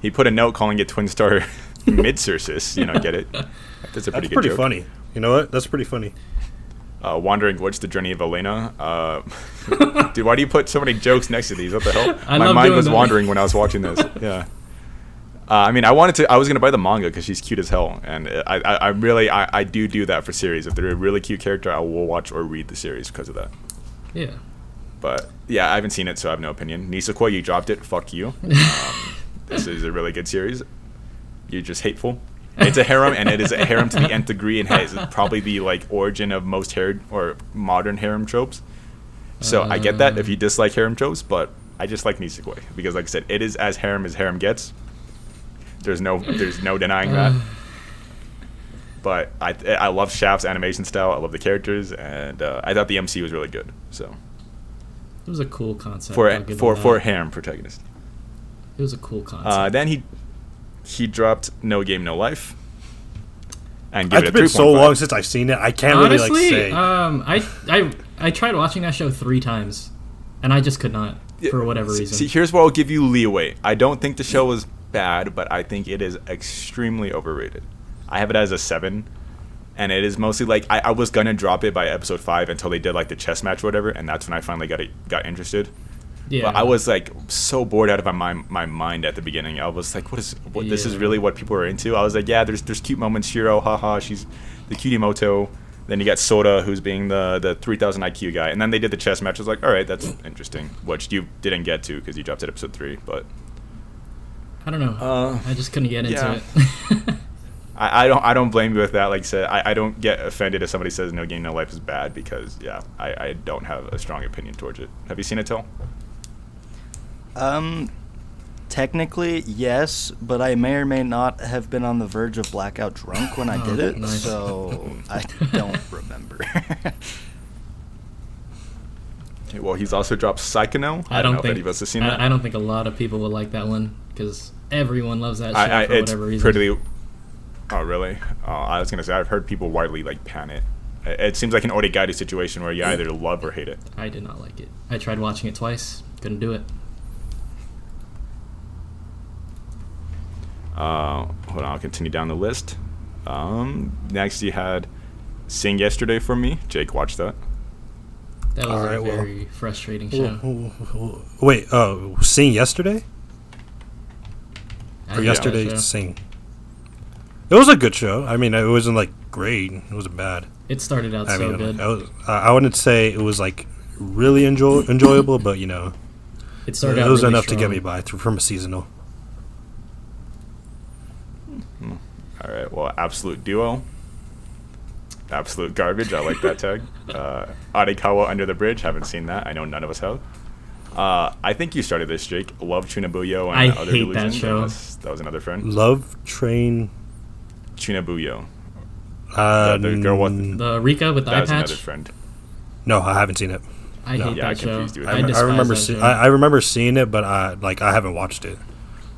A: He put a note calling it Twin Star [LAUGHS] Midsursus. You know, get it? That's a pretty
C: That's
A: good
C: pretty
A: joke.
C: funny. You know what? That's pretty funny.
A: Uh, Wandering Witch: The Journey of Elaina. Uh, [LAUGHS] dude, why do you put so many jokes next to these? What the hell? [LAUGHS]
B: I
A: My mind was
B: that.
A: wandering when I was watching this. [LAUGHS] Yeah. Uh, I mean, I wanted to. I was gonna buy the manga because she's cute as hell, and I, I, I really, I, I do do that for series. If they're a really cute character, I will watch or read the series because of that.
B: yeah.
A: But yeah, I haven't seen it, so I have no opinion. Nisekoi, you dropped it. Fuck you. Um, this is a really good series. You're just hateful. It's a harem, and it is a harem to the nth degree, and has probably the like origin of most harem or modern harem tropes. So I get that if you dislike harem tropes, but I just like Nisekoi because, like I said, it is as harem as harem gets. There's no, there's no denying that. But I, I love Shaft's animation style. I love the characters, and uh, I thought the MC was really good. So
B: It was a cool concept.
A: for for for a harem protagonist.
B: It was a cool concept.
A: Uh, then he he dropped No Game No Life, and give
C: It's
A: it a
C: been so
A: 3.5.
C: long since I've seen it. I can't
B: Honestly,
C: really like say.
B: um, I I I tried watching that show three times, and I just could not for whatever reason.
A: See, here's where I'll give you leeway. I don't think the show was bad, but I think it is extremely overrated. I have it as a seven, and it is mostly like I, I was gonna drop it by episode five until they did like the chess match or whatever, and that's when I finally got it, got interested.
B: Yeah.
A: But I was like so bored out of my mind, my mind at the beginning. I was like, "What is? What, This is really what people are into." I was like, "Yeah, there's there's cute moments. Shiro, haha, she's the cutie moto." Then you got Sora, who's being the the 3000 IQ guy, and then they did the chess match. I was like, "All right, that's interesting," which you didn't get to because you dropped at episode three. But
B: I don't know.
A: Uh,
B: I just couldn't get into
A: yeah.
B: it. [LAUGHS]
A: I, I don't I don't blame you with that. Like I said, I, I don't get offended if somebody says No Game No Life is bad because yeah, I, I don't have a strong opinion towards it. Have you seen it, Till?
D: Um, technically yes, but I may or may not have been on the verge of blackout drunk when I [LAUGHS]
B: Oh,
D: did it,
B: nice.
D: so I don't [LAUGHS] remember.
A: Okay, well, he's also dropped Psychono.
B: I don't
A: know
B: think
A: if any of us have seen that.
B: I, I don't think a lot of people would like that one because everyone loves that shit
A: I, I,
B: for
A: it's
B: whatever reason.
A: pretty. Oh really? Oh, I was gonna say I've heard people widely like pan it. It it seems like an Oregairu situation where you either love or hate it.
B: I did not like it. I tried watching it twice. Couldn't do it.
A: Uh, hold on, I'll continue down the list. Um, next you had Sing Yesterday for me. Jake watched that.
B: That was
C: Alright,
B: a
C: well.
B: very frustrating show.
C: Wait, oh, Sing yesterday
B: I
C: or yesterday. Sing? It was a good show. I mean, it wasn't like great. It wasn't bad.
B: It started out
C: I
B: so
C: mean,
B: good.
C: I, was, I I wouldn't say it was like really enjoy, enjoyable, but you know,
B: it started
C: it
B: out
C: was
B: really
C: enough to get me by through from a seasonal.
A: All right. Well, Absolute Duo. Absolute garbage. I like that tag. [LAUGHS] Uh, Arakawa Under the Bridge. Haven't seen that. I know none of us have. Uh, I think you started this, Jake. Love Chunibyo and
B: I
A: Other
B: hate that
A: Delusions,
B: show.
A: unless That was another friend.
C: Love Train.
A: Chunibyo.
C: Uh,
A: The- the girl with
B: The Rikka with the
A: That
B: eye
A: was another
B: patch.
A: friend.
C: no, I haven't seen it.
B: I
C: No.
B: hate
A: Yeah, I
B: that show.
A: confused you with
B: I.
C: I, remember
B: that
C: see,
B: show.
C: I, I remember seeing it, but I like I haven't watched it.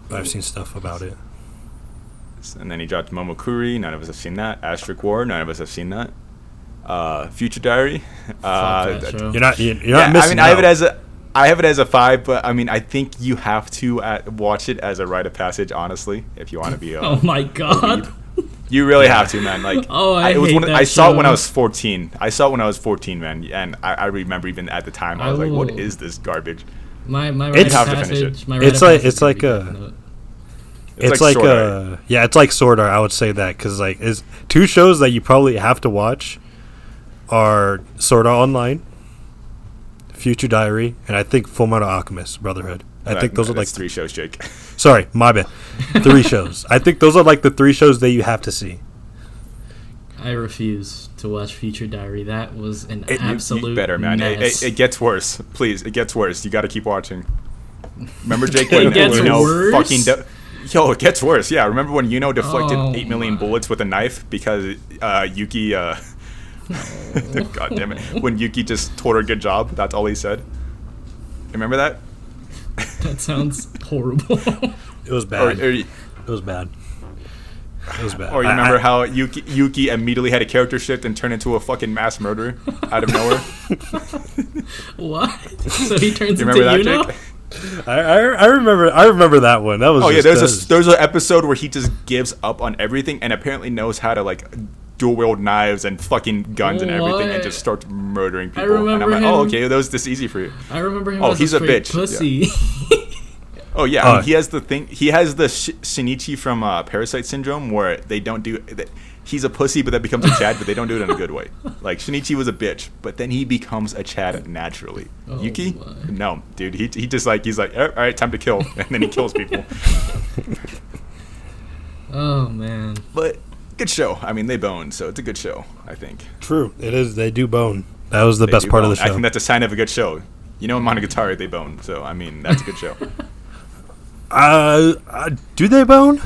C: But I've seen stuff about it.
A: And then he dropped Momokuri. None of us have seen that. Asterisk War. None of us have seen that. Uh, Future Diary. [LAUGHS] Uh,
B: Fuck that
A: that-
B: show.
C: You're not you're, you're
A: yeah,
C: not missing
A: I mean, I have it as a, I have it as a five, but I mean, I think you have to uh, watch it as a rite of passage, honestly, if you want to be. A, [LAUGHS]
B: Oh my god.
A: You really have to, man. Like, [LAUGHS]
B: Oh, I
A: it was
B: hate
A: one of-
B: that
A: I saw it when I was 14. I saw it when I was 14, man, and I, I remember even at the time I
B: I
A: was like, "What is this garbage?"
B: My my
C: It's-
B: rite
A: Have
B: of
A: to it.
B: passage. My rite
C: It's
B: of
C: like-
B: passage
C: it's
B: would
C: like
B: be
C: a-
B: Death Note.
C: It's, like,
A: Sword Art.
C: uh yeah, it's like Sword Art. I would say that because like is two shows that you probably have to watch are Sword Art Online, Future Diary, and I think Full Metal Alchemist Brotherhood. I
A: That-
C: think those are like
A: three shows, Jake. [LAUGHS]
C: sorry, my bad. Three shows. I think those are like the three shows that you have to see.
B: I refuse to watch Future Diary. That was an
A: It- you- you
B: absolute
A: better, man. It,
B: mess.
A: it, it gets worse. Please, it gets worse. You got to keep watching. Remember, Jake? [LAUGHS]
B: It
A: When
B: gets
A: you know,
B: worse?
A: fucking. De- Yo, it gets worse. Yeah, remember when Yuno deflected
B: Oh
A: eight million
B: my.
A: bullets with a knife because uh, Yuki? Uh, [LAUGHS] God damn it! When Yuki just told her good job, that's all he said. Remember that?
B: that sounds horrible.
C: It was bad.
A: or,
C: it was bad. It was bad.
A: or you remember
C: I-
A: how Yuki, Yuki immediately had a character shift and turned into a fucking mass murderer out of nowhere? [LAUGHS]
B: what? So he turns
A: You
B: into
A: remember that,
B: Yuno?
A: Jake?
C: I, I, I remember I remember that one. That was
A: Oh yeah, there's
C: that
A: a there's an episode where he just gives up on everything and apparently knows how to like dual wield knives and fucking guns and everything and just starts murdering
B: I
A: people. and I'm
B: remember
A: like, oh okay, that was this easy for you.
B: I remember him
A: Oh,
B: as
A: he's
B: a,
A: a bitch,
B: pussy. [LAUGHS]
A: Oh yeah, I mean,
C: Oh.
A: he has the thing. He has the sh- Shinichi from uh, Parasyte Syndrome where they don't do. That, he's a pussy, but that becomes a Chad, but they don't do it in a good way. Like Shinichi was a bitch, but then he becomes a Chad naturally.
B: Oh,
A: Yuki,
B: my.
A: no, dude, he, he just like he's like, all right, time to kill, [LAUGHS] and then he kills people. [LAUGHS]
B: oh man.
A: But good show. I mean, they bone, so it's a good show. I think.
C: true. It is. They do bone. That was the
A: They
C: best
A: do
C: part of the
A: bone. I
C: show.
A: think that's a sign of a good show. You know, in Monogatari they bone, so I mean that's a good show. [LAUGHS]
C: Uh, uh, do they bone?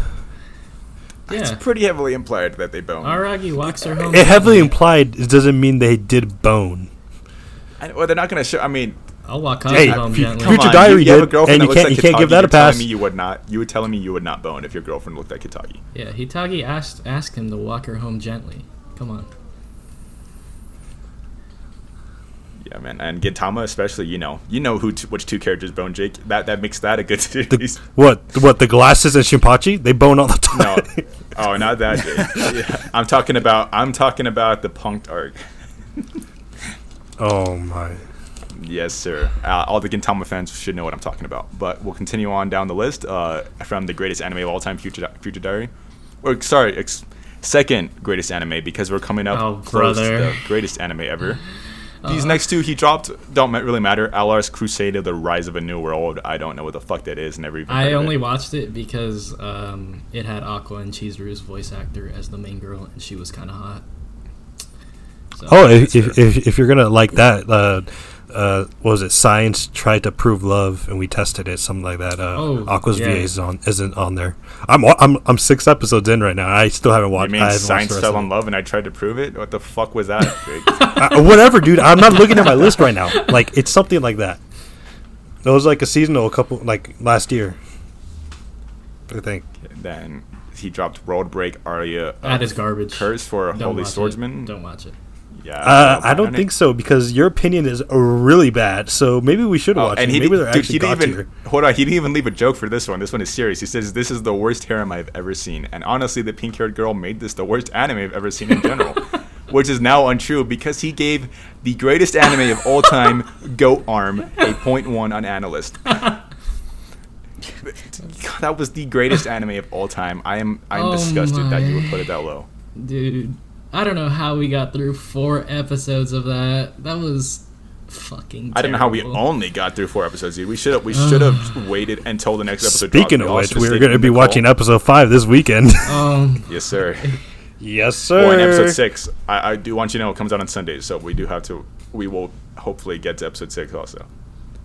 A: It's pretty heavily implied that they bone.
B: Araragi walks her home.
C: It heavily implied. It doesn't mean they did bone.
A: I, well, they're not gonna show. I mean,
B: I'll walk Kaji
C: Hey,
B: home
C: fu-
B: gently.
C: come Future
A: on,
C: Diary
A: you, you have a
C: did,
A: girlfriend
C: and
A: that
C: you
A: looks
C: can't-
A: like
C: you can't give that a
A: you're telling
C: pass.
A: Me you would not. You were telling me you would not bone if your girlfriend looked like Hitagi.
B: Yeah, Hitagi asked asked him to walk her home gently. Come on.
A: Yeah, man, and Gintama especially. You know, you know who t- which two characters bone Jake. That that makes that a good
C: The,
A: series.
C: what? What? The glasses and Shinpachi? They bone all the time.
A: no,
C: time.
A: oh, not that. Yeah, [LAUGHS] I'm talking about. I'm talking about the punked arc.
C: oh my.
A: Yes, sir. Uh, all the Gintama fans should know what I'm talking about. But we'll continue on down the list uh, from the greatest anime of all time, Future Future Diary. Or sorry, ex- second greatest anime because we're coming up
B: Oh,
A: close to
B: brother.
A: the greatest anime ever. These next two he dropped don't really matter. Alar's Crusader: The Rise of a New World. I don't know what the fuck that is. Never even. heard
B: I
A: of
B: only
A: It.
B: watched it because um, it had Aqua and Chizuru's voice actor as the main girl, and she was kind of hot. So,
C: Oh, if, if, if, if you're gonna like that, uh, uh, what was it? Science tried to prove love, and we tested it, something like that. Uh,
B: Oh,
C: Aqua's
B: yeah.
C: VA is on, isn't on there. I'm I'm I'm six episodes in right now. I still haven't
A: You
C: watched. I
A: mean
C: haven't
A: science
C: the
A: fell in love and I tried to prove it? What the fuck was that? [LAUGHS] Jake?
C: Uh, whatever, dude. I'm not looking at my list right now. Like it's something like that. It was like a seasonal a couple like last year. I think.
A: then he dropped World Break Aria. of
B: that is garbage.
A: Curse for
B: Don't
A: Holy
B: watch it.
A: Swordsman.
B: Don't watch it.
A: Yeah.
C: Uh, I don't think
A: it.
C: so because your opinion is really bad. So maybe we should
A: Oh,
C: watch
A: and
C: it.
A: he,
C: Maybe
A: di-
C: they're
A: dude,
C: actually
A: he didn't even
C: tier.
A: hold on. He didn't even leave a joke for this one. This one is serious. He says this is the worst harem I've ever seen, and honestly, the pink-haired girl made this the worst anime I've ever seen in general, [LAUGHS] which is now untrue because he gave the greatest anime of all time, Goat Arm, a point one on AniList. [LAUGHS] that was the greatest anime of all time. I am I'm
B: Oh
A: disgusted that you would put it that low.
B: Dude, I don't know how we got through four episodes of that. That was fucking.
A: I don't know how we only got through four episodes. Dude. We should have we should have [SIGHS] waited until the next episode.
C: Speaking
A: dropped.
C: of
A: all
C: which,
A: should
C: we're going to be
A: the
C: watching
A: call.
C: episode five this weekend. [LAUGHS]
B: Um,
A: Yes, sir.
C: yes, sir.
A: Well, in episode six, I, I do want you to know it comes out on Sundays, so we do have to. We will hopefully get to episode six also,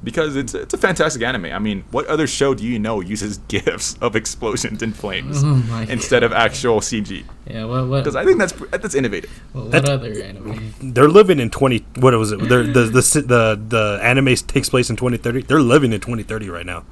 A: because it's it's a fantastic anime. I mean, what other show do you know uses [LAUGHS] gifs of explosions and flames
B: Oh my [LAUGHS]
A: instead of actual CG?
B: yeah, what what
A: Because I think that's that's innovative.
B: what, what
C: That-
B: other anime?
C: They're living in twenty. What was it? They're, the the si- the the anime takes place in twenty thirty. They're living in twenty thirty right now.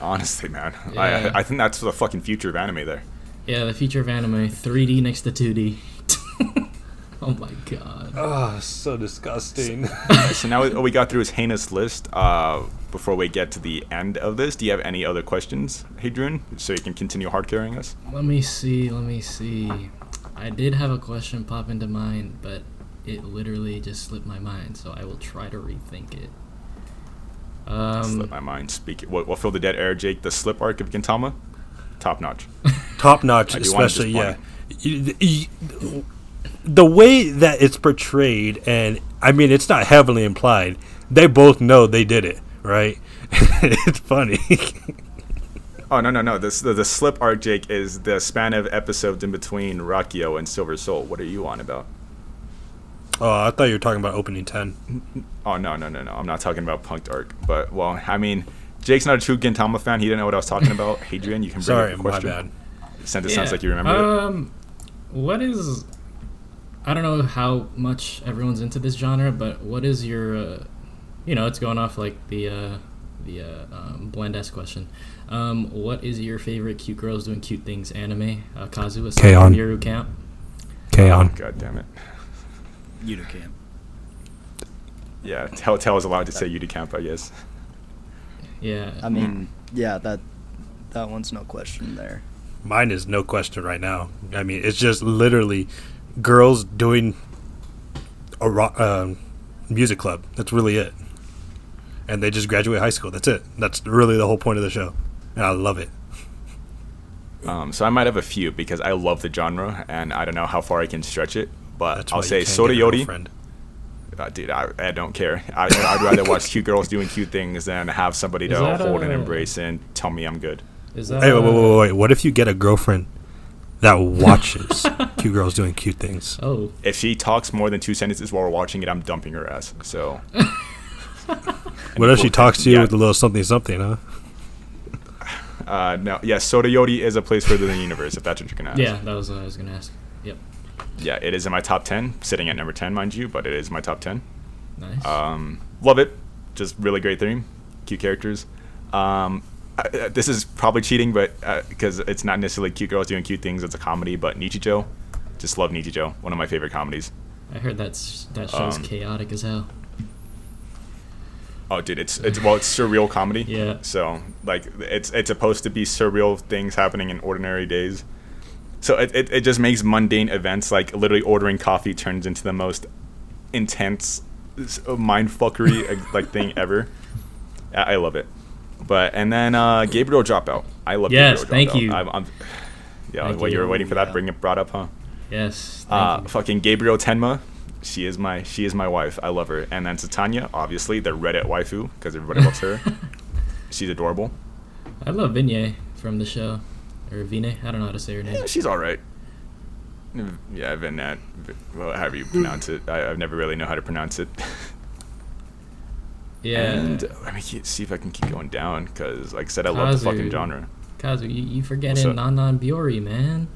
A: Honestly, man,
B: Yeah.
A: I I think that's the fucking future of anime there.
B: Yeah, the future of anime, 3D next to 2D. [LAUGHS] oh my god.
C: Oh, so disgusting.
A: so [LAUGHS] [LAUGHS] now what we got through his heinous list. Uh, before we get to the end of this, do you have any other questions, Hadrian, so you can continue hard carrying us?
B: Let me see, let me see. I did have a question pop into mind, but it literally just slipped my mind, so I will try to rethink it.
A: Slip
B: Um,
A: my mind. Speak. What, what fill the dead air, Jake? The slip arc of Gintama, top notch.
C: Top notch,
A: I do wanna
C: especially yeah.
A: disappoint
C: Y- y- The way that it's portrayed, and I mean, it's not heavily implied. They both know they did it, right? [LAUGHS] it's funny.
A: Oh no no no! This the, the slip arc, Jake, is the span of episodes in between Rakuyo and Silver Soul. What are you on about?
C: oh, I thought you were talking about opening ten.
A: Oh no no no no! I'm not talking about Punked arc. But well, I mean, Jake's not a true Gintama fan. He didn't know what I was talking about. [LAUGHS] Hadrian, you can bring
C: Sorry,
A: up the
C: my
A: question.
C: bad.
A: Since it
B: yeah,
A: sounds like you remember it.
B: Um, what is. I don't know how much everyone's into this genre, but what is your. Uh, you know, it's going off like the. Uh, the uh, um, bland ass question. Um, what is your favorite cute girls doing cute things anime? Uh, Kazu, aside
C: K-On!
B: from Yuru Camp.
C: Okay, on.
A: God damn it!
D: Unicamp.
A: Yeah, tell Telltale is allowed to say Udicamp, I guess.
B: Yeah.
D: I mean, yeah, that that one's no question there.
C: Mine is no question right now. I mean, it's just literally girls doing a rock, um, music club. That's really it. And they just graduate high school. That's it. That's really the whole point of the show. And I love it.
A: Um, so I might have a few because I love the genre and I don't know how far I can stretch it. But
C: That's
A: I'll say
C: can't
A: Soda
C: get
A: Yodi. Uh, dude, I, I don't care. I, I'd rather [LAUGHS] watch cute girls doing cute things than have somebody to
B: Is that
A: hold and embrace and tell me I'm good.
B: Is that.
C: Hey, wait, wait,
B: uh,
C: wait, wait. What if you get a girlfriend that watches [LAUGHS] cute girls doing cute things?
B: Oh.
A: If she talks more than two sentences while we're watching it, I'm dumping her ass. So [LAUGHS]
C: What if she talks to you
A: Yeah.
C: with a little something something, huh?
A: Uh, no, yes, Sora Yori is a place further than the universe, if that's what you're gonna ask.
B: Yeah, that was what I was gonna ask. Yep.
A: Yeah, it is in my top ten, sitting at number ten, mind you, but it is my top ten.
B: Nice.
A: Um, love it, just really great theme, cute characters. Um, I, I- this is probably cheating, but because it's not necessarily cute girls doing cute things, it's a comedy. But Nichijou, just love Nichijou, one of my favorite comedies.
B: I heard that's that show's
A: um,
B: chaotic as hell.
A: Oh, dude, it's it's well, it's surreal comedy. [LAUGHS]
B: Yeah.
A: So like, it's it's supposed to be surreal things happening in ordinary days. So it, it, it just makes mundane events like literally ordering coffee turns into the most intense uh, mind fuckery uh, [LAUGHS] like thing ever. I, I love it. But and then uh, Gabriel dropout. I love
B: Yes,
A: Gabriel
B: thank
A: Dropout.
B: you.
A: I'm, I'm, yeah,
B: Thank
A: what you
B: you.
A: were waiting for that,
D: Yeah.
A: bring it brought up, huh?
B: Yes. Thank
A: Uh, fucking Gabriel Tenma. She is my she is my wife. I love her. And then Satania, obviously the Reddit waifu because everybody loves her. [LAUGHS] She's adorable.
B: I love Vinye from the show, or Vine. I don't know how to say her name.
A: Yeah, she's all right. Yeah, Vinat, well, however you pronounce it. I, I never really know how to pronounce it. [LAUGHS]
B: Yeah.
A: And mean, keep- see if I can keep going down because, like I said, I love the fucking genre.
B: Kazu, you, you forgetting
A: up?
B: Non Non Biyori, man.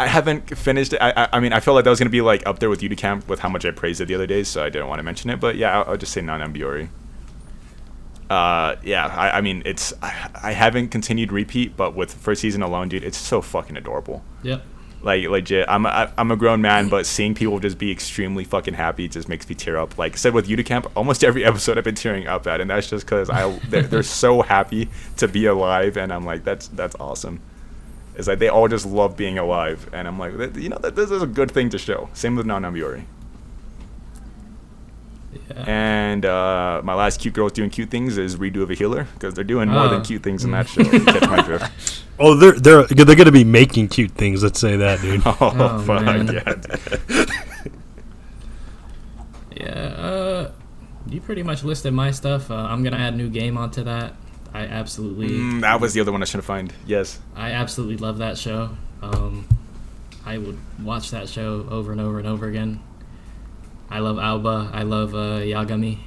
A: I haven't finished it. I, I, mean, I felt like that was gonna be like up there with Unicamp with how much I praised it the other day, so I didn't want to mention it. But yeah, I'll, I'll just say Non Non Biyori. Uh, yeah, I, I mean, it's I, I haven't continued repeat, but with first season alone, dude, it's so fucking adorable.
B: Yep.
A: Like legit, I'm a, I'm a grown man, but seeing people just be extremely fucking happy just makes me tear up. Like I said with Unicamp, almost [LAUGHS] every episode I've been tearing up at, and that's just because I they're, they're so happy to be alive, and I'm like that's that's awesome. It's like they all just love being alive, and I'm like you know that this is a good thing to show. Same with Non Non Biyori.
B: Yeah.
A: And uh, my last cute girls doing cute things is redo of a healer because they're doing more than
B: Oh.
A: cute things in that show. catch my drift. [LAUGHS]
C: Oh, they're they're they're gonna be making cute things. Let's say that, dude. [LAUGHS]
A: Oh,
B: Oh,
A: fuck
B: man.
A: yeah. [LAUGHS]
B: Yeah, uh, you pretty much listed my stuff. Uh, I'm gonna add new game onto that. I absolutely,
A: Mm, that was the other one I should have find. Yes.
B: I absolutely love that show. Um, I would watch that show over and over and over again. I love Aoba. I love uh, Yagami.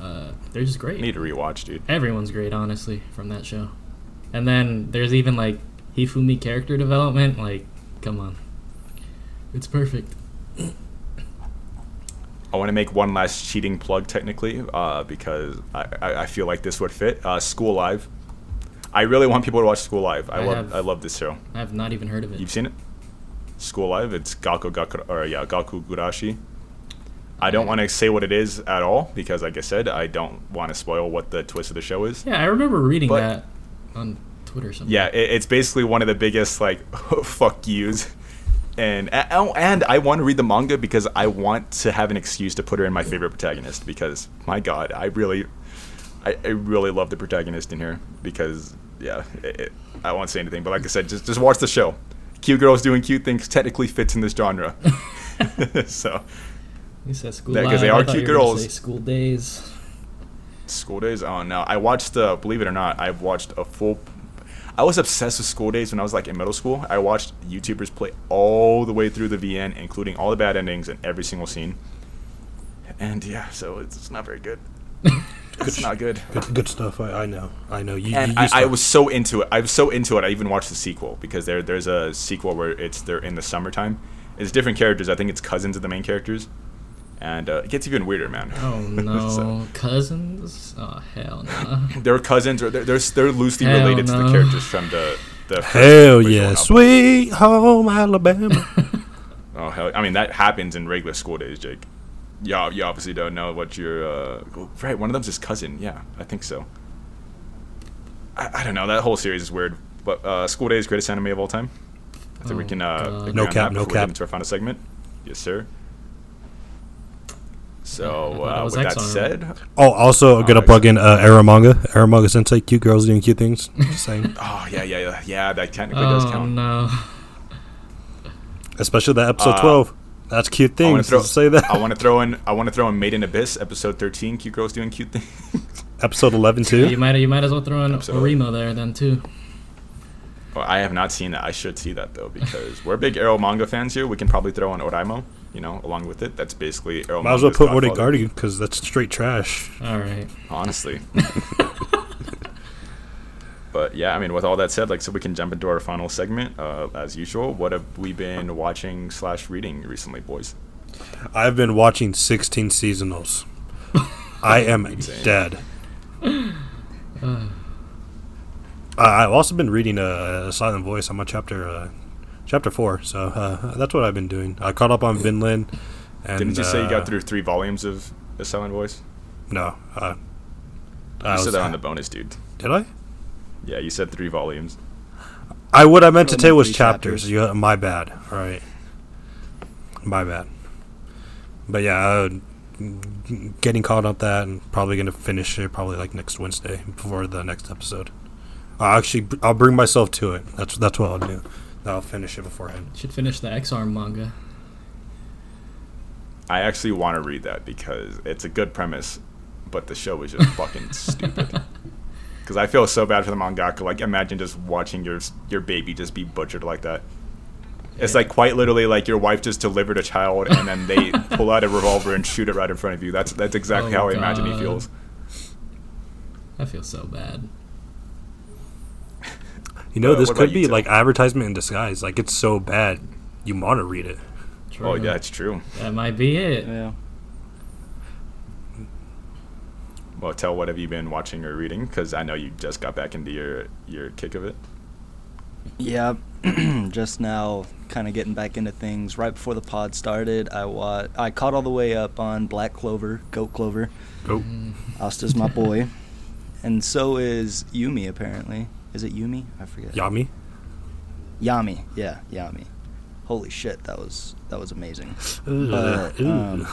B: Uh, they're just great.
A: Need to rewatch, dude.
B: Everyone's great, honestly, from that show. And then there's even like Hifumi character development. Like, come on, it's perfect.
A: I want to make one last cheating plug, technically, uh, because I, I, I feel like this would fit. Uh, School Live. I really want people to watch School Live. I,
B: I
A: love
B: have-
A: I love this show.
B: I have not even heard of it.
A: You've seen it? School Live. It's Gaku Gaku or yeah Gakkou Gurashi. I don't want to say what it is at all because, like I said, I don't want to spoil what the twist of the show is.
B: Yeah, I remember reading
A: But-
B: that on Twitter. Or something.
A: Yeah, it, it's basically one of the biggest like [LAUGHS] fuck yous, and oh, and I want to read the manga because I want to have an excuse to put her in my favorite protagonist because my god, I really, I, I really love the protagonist in here because yeah, it, it, I won't say anything, but like I said, just just watch the show. Cute girls doing cute things technically fits in this genre, [LAUGHS] so
B: You said school.
A: Yeah, 'cause
B: Live.
A: they
B: I
A: are
B: thought
A: cute
B: you were
A: girls.
B: say school days.
A: School Days. Oh no, I watched. Uh, believe it or not, I've watched a full. I was obsessed with School Days when I was like in middle school. I watched YouTubers play all the way through the VN, including all the bad endings and every single scene. And yeah, so it's, it's not very good. [LAUGHS] it's not good.
C: Good, good stuff. I, I know. I know. You,
A: And
C: you, you
A: I, I was so into it. I was so into it. I even watched the sequel because there there's a sequel where it's they're in the summertime. It's different characters. I think it's cousins of the main characters, and uh, it gets even weirder, man.
B: Oh [LAUGHS] no,
A: So-
B: cousins? Oh hell no. [LAUGHS]
A: they're cousins or they're they're, they're loosely
B: Hell
A: related to the characters from the the first
C: Hell yeah,
A: novel.
C: sweet home Alabama. [LAUGHS]
A: Oh hell! I mean that happens in regular school days, Jake. Yeah, you obviously don't know what your uh, right. One of them's his cousin. Yeah, I think so. I, I don't know. That whole series is weird. But uh, School Days greatest anime of all time. I think we
B: Oh,
A: can uh, agree
C: No
A: on
C: cap,
A: that
C: no cap.
A: get into our final segment. Yes, sir.
B: Yeah, I
A: So
B: thought it
A: uh,
B: was
A: with that said,
C: oh, also
A: Oh,
C: gonna plug in uh, Eromanga. Eromanga Sensei, cute girls doing cute things. [LAUGHS] Just saying. [LAUGHS]
A: oh yeah, yeah, yeah, yeah. That technically does
B: Oh
A: count.
B: no.
C: Especially that episode
A: Uh,
C: twelve. That's cute
A: I want
C: things.
A: to throw.
C: Say that.
A: I want to throw [LAUGHS] in. I want to throw in Made in Abyss episode thirteen. Cute girls doing cute things.
C: episode eleven too.
B: You
C: too.
B: might you might as well throw in
A: Absolutely.
B: OreImo there then too.
A: Well, I have not seen that. I should see that though because we're big Arrow manga fans here. We can probably throw in OreImo, you know, along with it. That's basically Arrow.
C: Might as well put Orde
A: godfather,
C: Guardian because that's straight trash.
B: All right.
A: Honestly. [LAUGHS] but yeah, I mean, with all that said, like, so we can jump into our final segment. Uh, as usual, what have we been watching slash reading recently, boys?
C: I've been watching sixteen seasonals. I am [LAUGHS]
A: Insane.
C: dead. [SIGHS]
B: Uh,
C: Uh, I've also been reading uh, a Silent Voice. I'm on chapter uh, chapter four, so uh, that's what I've been doing. I caught up on Vinland. And,
A: Didn't you say you
C: uh,
A: got through three volumes of The Silent Voice?
C: No, uh,
A: You
C: I
A: said
C: was-
A: that on the bonus, dude.
C: did I?
A: Yeah, you said three volumes.
C: I what I meant to say was chapters.
D: chapters.
C: You, my bad. All right, my bad. but yeah, uh, g- getting caught up that and probably gonna finish it probably like next Wednesday before the next episode. I'll actually I'll bring myself to it. That's that's what I'll do. I'll finish it beforehand.
B: Should finish the Ex-Arm manga.
A: I actually want to read that because it's a good premise, but the show is just [LAUGHS] fucking stupid. Because I feel so bad for the mangaka. Like, imagine just watching your your baby just be butchered like that. It's like quite literally like your wife just delivered a child and then they [LAUGHS] pull out a revolver and shoot it right in front of you. That's that's exactly
B: Oh,
A: how I imagine he feels.
B: I feel so bad.
C: You know,
A: Uh,
C: this could be like advertisement in disguise. Like it's so bad, you want to read it.
B: True.
A: Oh yeah, it's true.
B: That might be it.
D: Yeah.
A: Well, tell what have you been watching or reading? Because I know you just got back into your your kick of it.
D: Yeah, [CLEARS THROAT] just now, kind of getting back into things. Right before the pod started, I wa- I caught all the way up on Black Clover, Goat Clover.
C: Oh,
D: Asta's my boy, and so is Yumi. Apparently, is it Yumi? I forget.
C: Yami.
D: Yami. Yeah, Yami. Holy shit, that was that was amazing.
C: Ugh,
D: But,
C: ooh.
D: um,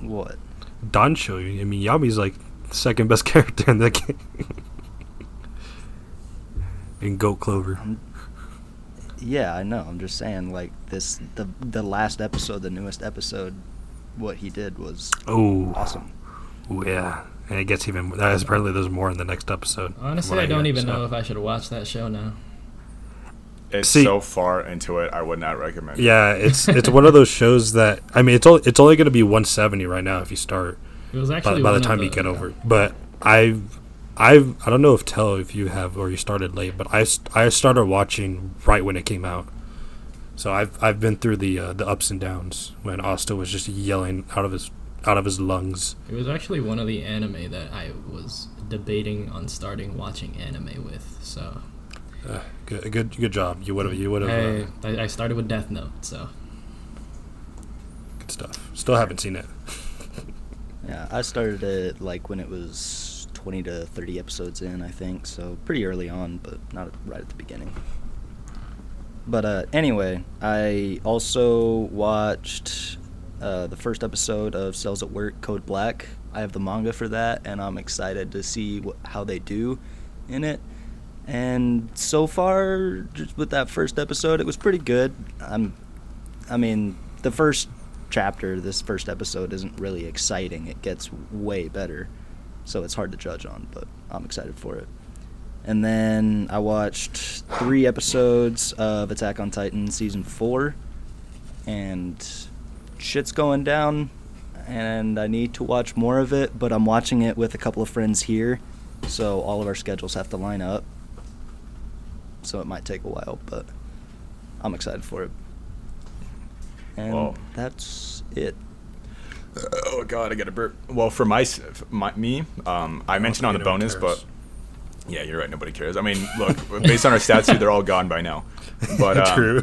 D: what?
C: Dancho. I mean, Yami's like second best [LAUGHS] character in the game. in Goat Clover.
D: Yeah, I know. I'm just saying, like this, the the last episode, the newest episode, what he did was
C: Oh,
D: awesome.
C: Ooh, yeah. And it gets even. That is apparently there's more in the next episode.
B: Honestly,
C: what
B: I don't
C: hear,
B: even
C: so.
B: know if I should watch that show now.
A: It's
C: See-
A: so far into it, I would not recommend. it.
C: Yeah, it's it's one of those shows that I mean, it's only it's only going to be 170 right now if you start
B: It was
C: by,
B: actually
C: by the
B: one of
C: time you get over. it. But I've I've I don't know if tell if you have or you started late, but I st- I started watching right when it came out. So I've I've been through the uh, the ups and downs when Asta was just yelling out of his out of his lungs.
B: It was actually one of the anime that I was debating on starting watching anime with. So
C: Uh, good good good job. You would have you would have
B: I,
C: uh,
B: I I started with Death Note. So
C: good stuff. Still haven't seen it.
D: Yeah, I started it like when it was 20 to 30 episodes in, I think. So pretty early on, but not right at the beginning. But uh, anyway, I also watched uh, the first episode of Cells at Work Code Black. I have the manga for that, and I'm excited to see wh- how they do in it. And so far, just with that first episode, it was pretty good. I'm, I mean, the first chapter, this first episode, isn't really exciting. It gets way better, so it's hard to judge on. But I'm excited for it. And then I watched three episodes of Attack on Titan season four, and shit's going down. And I need to watch more of it, but I'm watching it with a couple of friends here, so all of our schedules have to line up. So it might take a while, but I'm excited for it. And
A: Well-
D: that's it.
A: Oh god, I got a burp. Well, for my, s- my me, um, I mentioned on the bonus, but yeah, you're right. Nobody cares. I mean, look, based on our stats here, they're all gone by now. But [LAUGHS] um,
C: True.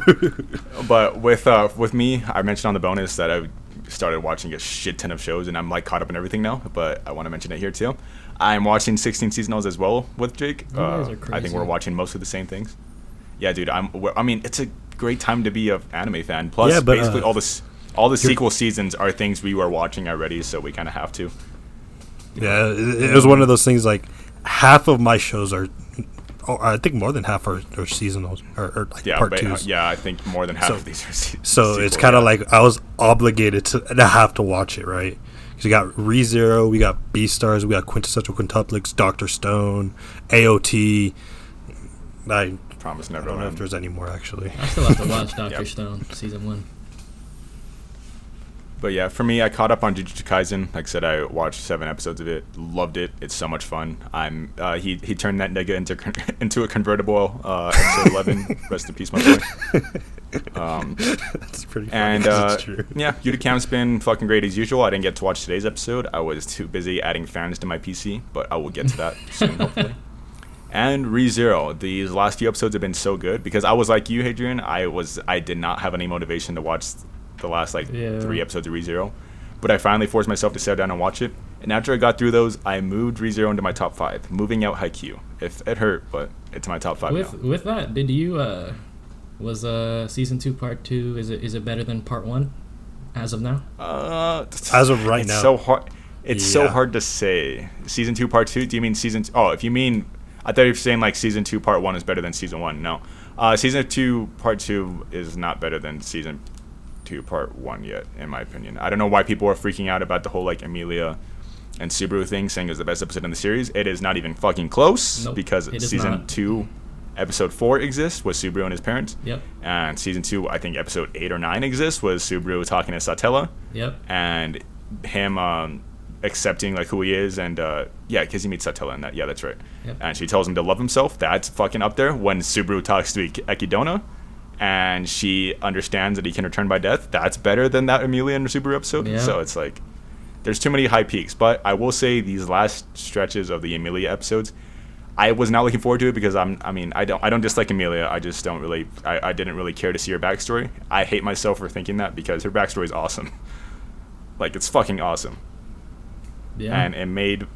A: But with uh, with me, I mentioned on the bonus that I started watching a shit ton of shows, and I'm like caught up in everything now. But I want to mention it here too. I'm watching 16 seasonals as well with Jake. Uh, I think we're watching most of the same things. Yeah, dude. I'm. I mean, it's a great time to be an anime fan. Plus,
C: Yeah, but,
A: basically
C: uh,
A: all this. All the sequel seasons are things we were watching already, so we kind of have to.
C: Yeah, it, it was one of those things like half of my shows are, or I think more than half are, are seasonals or, or like
A: Yeah,
C: part
A: but, uh, yeah. I think more than half
C: So-
A: of these are. Se-
C: So it's kind of
A: yeah.
C: like I was obligated to, to have to watch it, right? Because we got ReZero, we got Beastars, we got Quintessential Quintuplets, Doctor Stone, AOT. I,
A: Promise never.
C: I don't know if there's any more actually.
B: I still have to watch [LAUGHS] Doctor
A: Yep.
B: Stone season one.
A: But yeah, for me, I caught up on Jujutsu Kaisen. Like I said, I watched seven episodes of it. Loved it. It's so much fun. I'm uh, he he turned that nigga into [LAUGHS] into a convertible. Uh, episode [LAUGHS] eleven. Rest in peace, my boy. Um,
C: That's pretty funny
A: and uh,
C: true.
A: yeah, Uticam's been fucking great as usual. I didn't get to watch today's episode. I was too busy adding fans to my PC, but I will get to that [LAUGHS] soon, hopefully. And ReZero, these last few episodes have been so good because I was like you, Hadrian. I was I did not have any motivation to watch the last like
B: Yeah.
A: three episodes of ReZero, but I finally forced myself to sit down and watch it. And after I got through those, I moved ReZero into my top five, moving out Haikyuu. If it hurt, but it's my top five
B: With
A: now.
B: with that, did you uh was uh season two part two? Is it is it better than part one? as of now?
A: Uh,
C: As of right
A: it's
C: now.
A: so hard. It's so hard to say. Season two, part two. Do you mean season? T- oh, if you mean, I thought you were saying like season two, part one is better than season one. No, uh, season two, part two is not better than season two, part one yet, in my opinion. I don't know why people are freaking out about the whole like Amelia and Subaru thing, saying it was the best episode in the series. It is not even fucking close
B: Nope,
A: because season
B: not.
A: two, episode four exists with Subaru and his parents.
B: Yep.
A: And season two, I think episode eight or nine exists was Subaru talking to Satella
B: Yep.
A: and him um, accepting like who he is and uh, yeah because he meets Satella and that yeah that's right
B: Yep.
A: and she tells him to love himself that's fucking up there when Subaru talks to Ik- Echidna and she understands that he can return by death that's better than that Amelia and Subaru episode
B: Yeah.
A: so it's like there's too many high peaks but I will say these last stretches of the Amelia episodes I was not looking forward to it because I'm I mean I don't I don't dislike Amelia I just don't really I, I didn't really care to see her backstory I hate myself for thinking that because her backstory is awesome [LAUGHS] like it's fucking awesome
B: Yeah.
A: and it made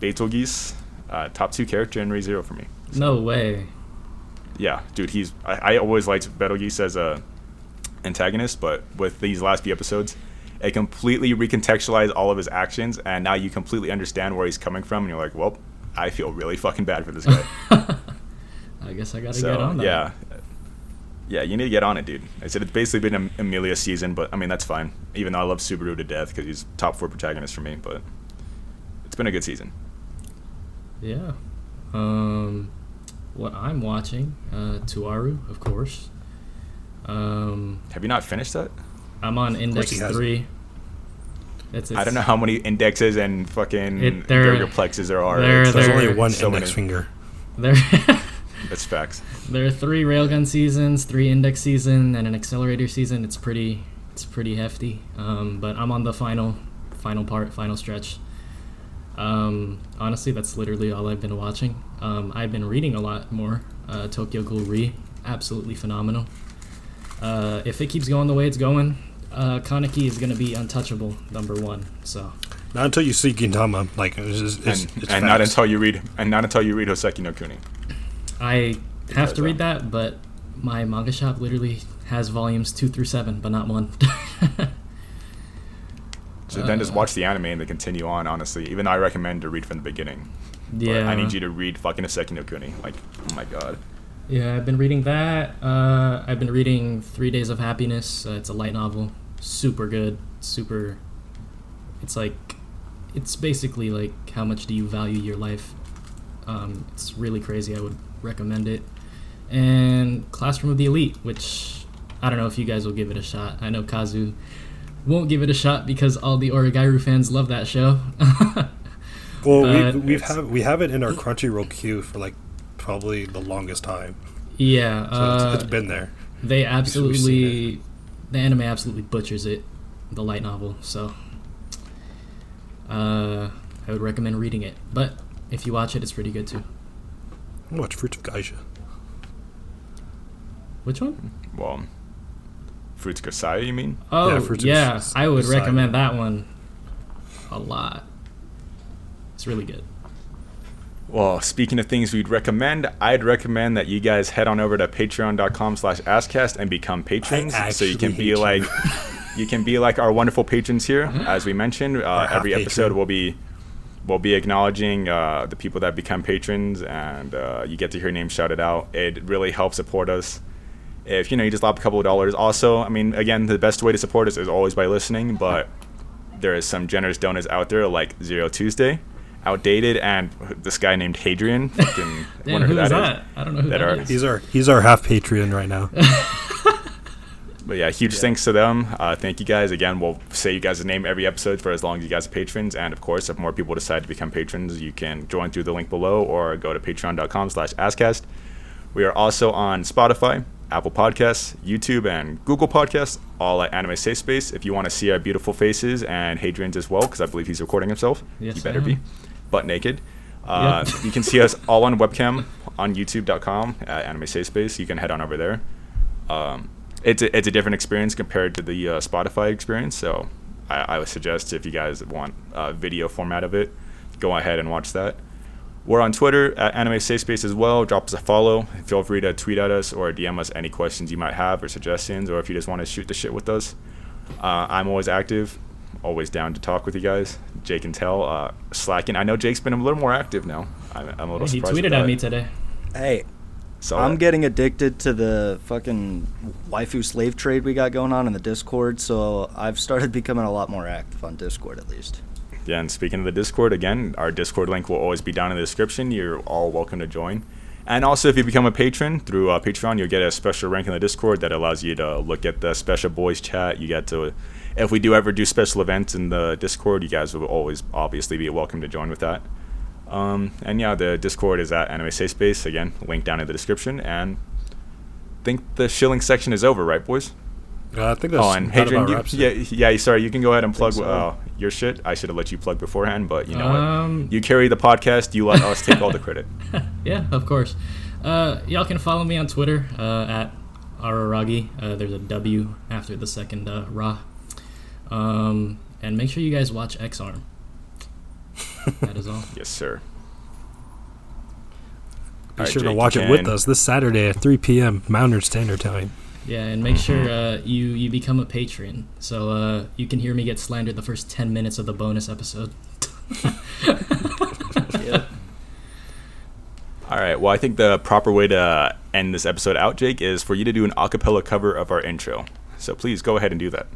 A: Betelgeuse uh, top two character in ReZero for me.
B: no way.
A: Yeah, dude, he's I, I always liked Betelgeuse as a antagonist, but with these last few episodes, it completely recontextualized all of his actions, and now you completely understand where he's coming from, and you're like, well, I feel really fucking bad for this guy. [LAUGHS]
B: I guess I gotta
A: so
B: get on that.
A: yeah, yeah, you need to get on it, dude. I said it's basically been an Amelia season, but I mean that's fine. Even though I love Subaru to death because he's top four protagonist for me, but it's been a good season.
B: Yeah. Um, what I'm watching, uh, Toaru, of course. Um,
A: Have you not finished that?
B: I'm on index
C: he
B: three. It's,
A: I don't know how many indexes and fucking
B: It- they're-
A: plexes there are.
B: they're-
C: There's
B: they're-
C: only one
A: so
C: index
A: many.
C: finger.
B: There, [LAUGHS]
A: That's facts.
B: there are three railgun seasons, three index season, and an accelerator season. It's pretty, it's pretty hefty. Um, but I'm on the final, final part, final stretch. Um, honestly, that's literally all I've been watching. Um, I've been reading a lot more. Uh, Tokyo Ghoul Re, absolutely phenomenal. Uh, if it keeps going the way it's going, uh, Kaneki is gonna be untouchable, number one. So
C: Not until you see Gintama. Like it's, it's,
A: and
C: it's
A: and not until you read and not until you read Hoseki no Kuni.
B: I have to
A: Because,
B: read that, but my manga shop literally has volumes two through seven, but not one. [LAUGHS]
A: So then just
B: Uh.
A: watch the anime and then continue on. Honestly, even though I recommend to read from the beginning.
B: Yeah,
A: I need you to read fucking Hoseki no Kuni. Like, oh my god.
B: Yeah, I've been reading that. Uh, I've been reading Three Days of Happiness. Uh, it's a light novel, super good, super. It's like, it's basically like how much do you value your life. Um, it's really crazy. I would recommend it. And Classroom of the Elite, which I don't know if you guys will give it a shot. I know Kazu won't give it a shot because all the Oregairu fans love that show. [LAUGHS]
C: Well,
B: but
C: we we've have we have it in our Crunchyroll queue for like probably the longest time.
B: yeah,
C: So
B: uh,
C: it's, it's been there.
B: They absolutely, the anime absolutely butchers it, the light novel. So, uh, I would recommend reading it. But if you watch it, it's pretty good too.
C: Watch Fruits of Geisha.
B: Which one?
A: Well, Fruits of Kasai, you mean?
B: Oh, yeah,
C: Fruits of
B: I would
C: Side.
B: recommend that one a lot. It's really good.
A: Well, speaking of things we'd recommend, I'd recommend that you guys head on over to patreon.com slash askcast and become patrons. So you can be
C: you.
A: like [LAUGHS] you can be like our wonderful patrons here. As we mentioned, uh, every episode will be we'll be acknowledging uh, the people that become patrons and uh, you get to hear names shouted out. It really helps support us. If you know you just lob a couple of dollars. Also, I mean, again, the best way to support us is always by listening, but there is some generous donors out there like Zero Tuesday, outdated, and this guy named Hadrian. [LAUGHS] Fucking
B: Damn,
A: wonder
B: who
A: who
B: is
A: that is.
B: that? I don't know who
A: That
B: that
A: are-
B: is.
C: He's our he's our half Patreon right now. [LAUGHS]
A: But yeah, huge thanks to them. Uh, thank you guys again. We'll say you guys' name every episode for as long as you guys are patrons. And of course, if more people decide to become patrons, you can join through the link below or go to patreon.com slash Ascast. We are also on Spotify, Apple Podcasts, YouTube, and Google Podcasts, all at Anime Safe Space. If you want to see our beautiful faces and Hadrian's as well, because I believe he's recording himself,
B: Yes,
A: he better be, butt naked. Uh,
B: Yep.
A: you can see us all on webcam on youtube.com at Anime Safe Space. You can head on over there um, it's a, it's a different experience compared to the uh, Spotify experience. So I, I would suggest if you guys want a video format of it, go ahead and watch that. We're on Twitter at Anime Safe Space as well. Drop us a follow. Feel free to tweet at us or DM us any questions you might have or suggestions, or if you just want to shoot the shit with us. Uh, I'm always active, always down to talk with you guys. Jake and Tell uh, slacking. I know Jake's been a little more active now. I'm, I'm a little
B: he
A: surprised.
B: tweeted at me today.
D: Hey,
A: Saw
D: I'm
A: that.
D: getting addicted to the fucking waifu slave trade we got going on in the Discord, so I've started [LAUGHS] becoming a lot more active on Discord at least.
A: Yeah, and speaking of the Discord, again, our Discord link will always be down in the description. You're all welcome to join. And also, if you become a patron through uh, Patreon, you'll get a special rank in the Discord that allows you to look at the special boys chat. You get to, if we do ever do special events in the Discord, you guys will always obviously be welcome to join with that. Um, and yeah, the Discord is at Anime Safe Space. Again, link down in the description. And I think the shilling section is over, right, boys?
C: Uh, I think that's
A: Oh, and
C: that
A: Hadrian,
C: about
A: you,
C: it.
A: yeah, yeah. Sorry, you can go ahead and plug
D: so.
A: uh, your shit. I should have let you plug beforehand, but you know
B: Um,
A: what? You carry the podcast. You let us take all the credit. [LAUGHS]
B: yeah, of course. Uh, y'all can follow me on Twitter uh, at Araragi. Uh, there's a W after the second uh, Ra. Um, and make sure you guys watch Ex-Arm. that is all. [LAUGHS]
A: Yes, sir.
C: Be
A: Alright,
C: sure to watch it with us this Saturday at 3 p.m. Mountain Standard Time.
B: Yeah, and make sure uh, you you become a patron so uh, you can hear me get slandered the first ten minutes of the bonus episode. [LAUGHS] [LAUGHS]
D: Yep.
A: All right. Well, I think the proper way to end this episode out, Jake, is for you to do an acapella cover of our intro. So please go ahead and do that.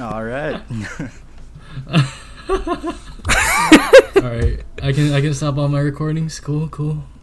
D: All right. [LAUGHS]
B: all right, I can I can stop all my recordings. Cool, cool.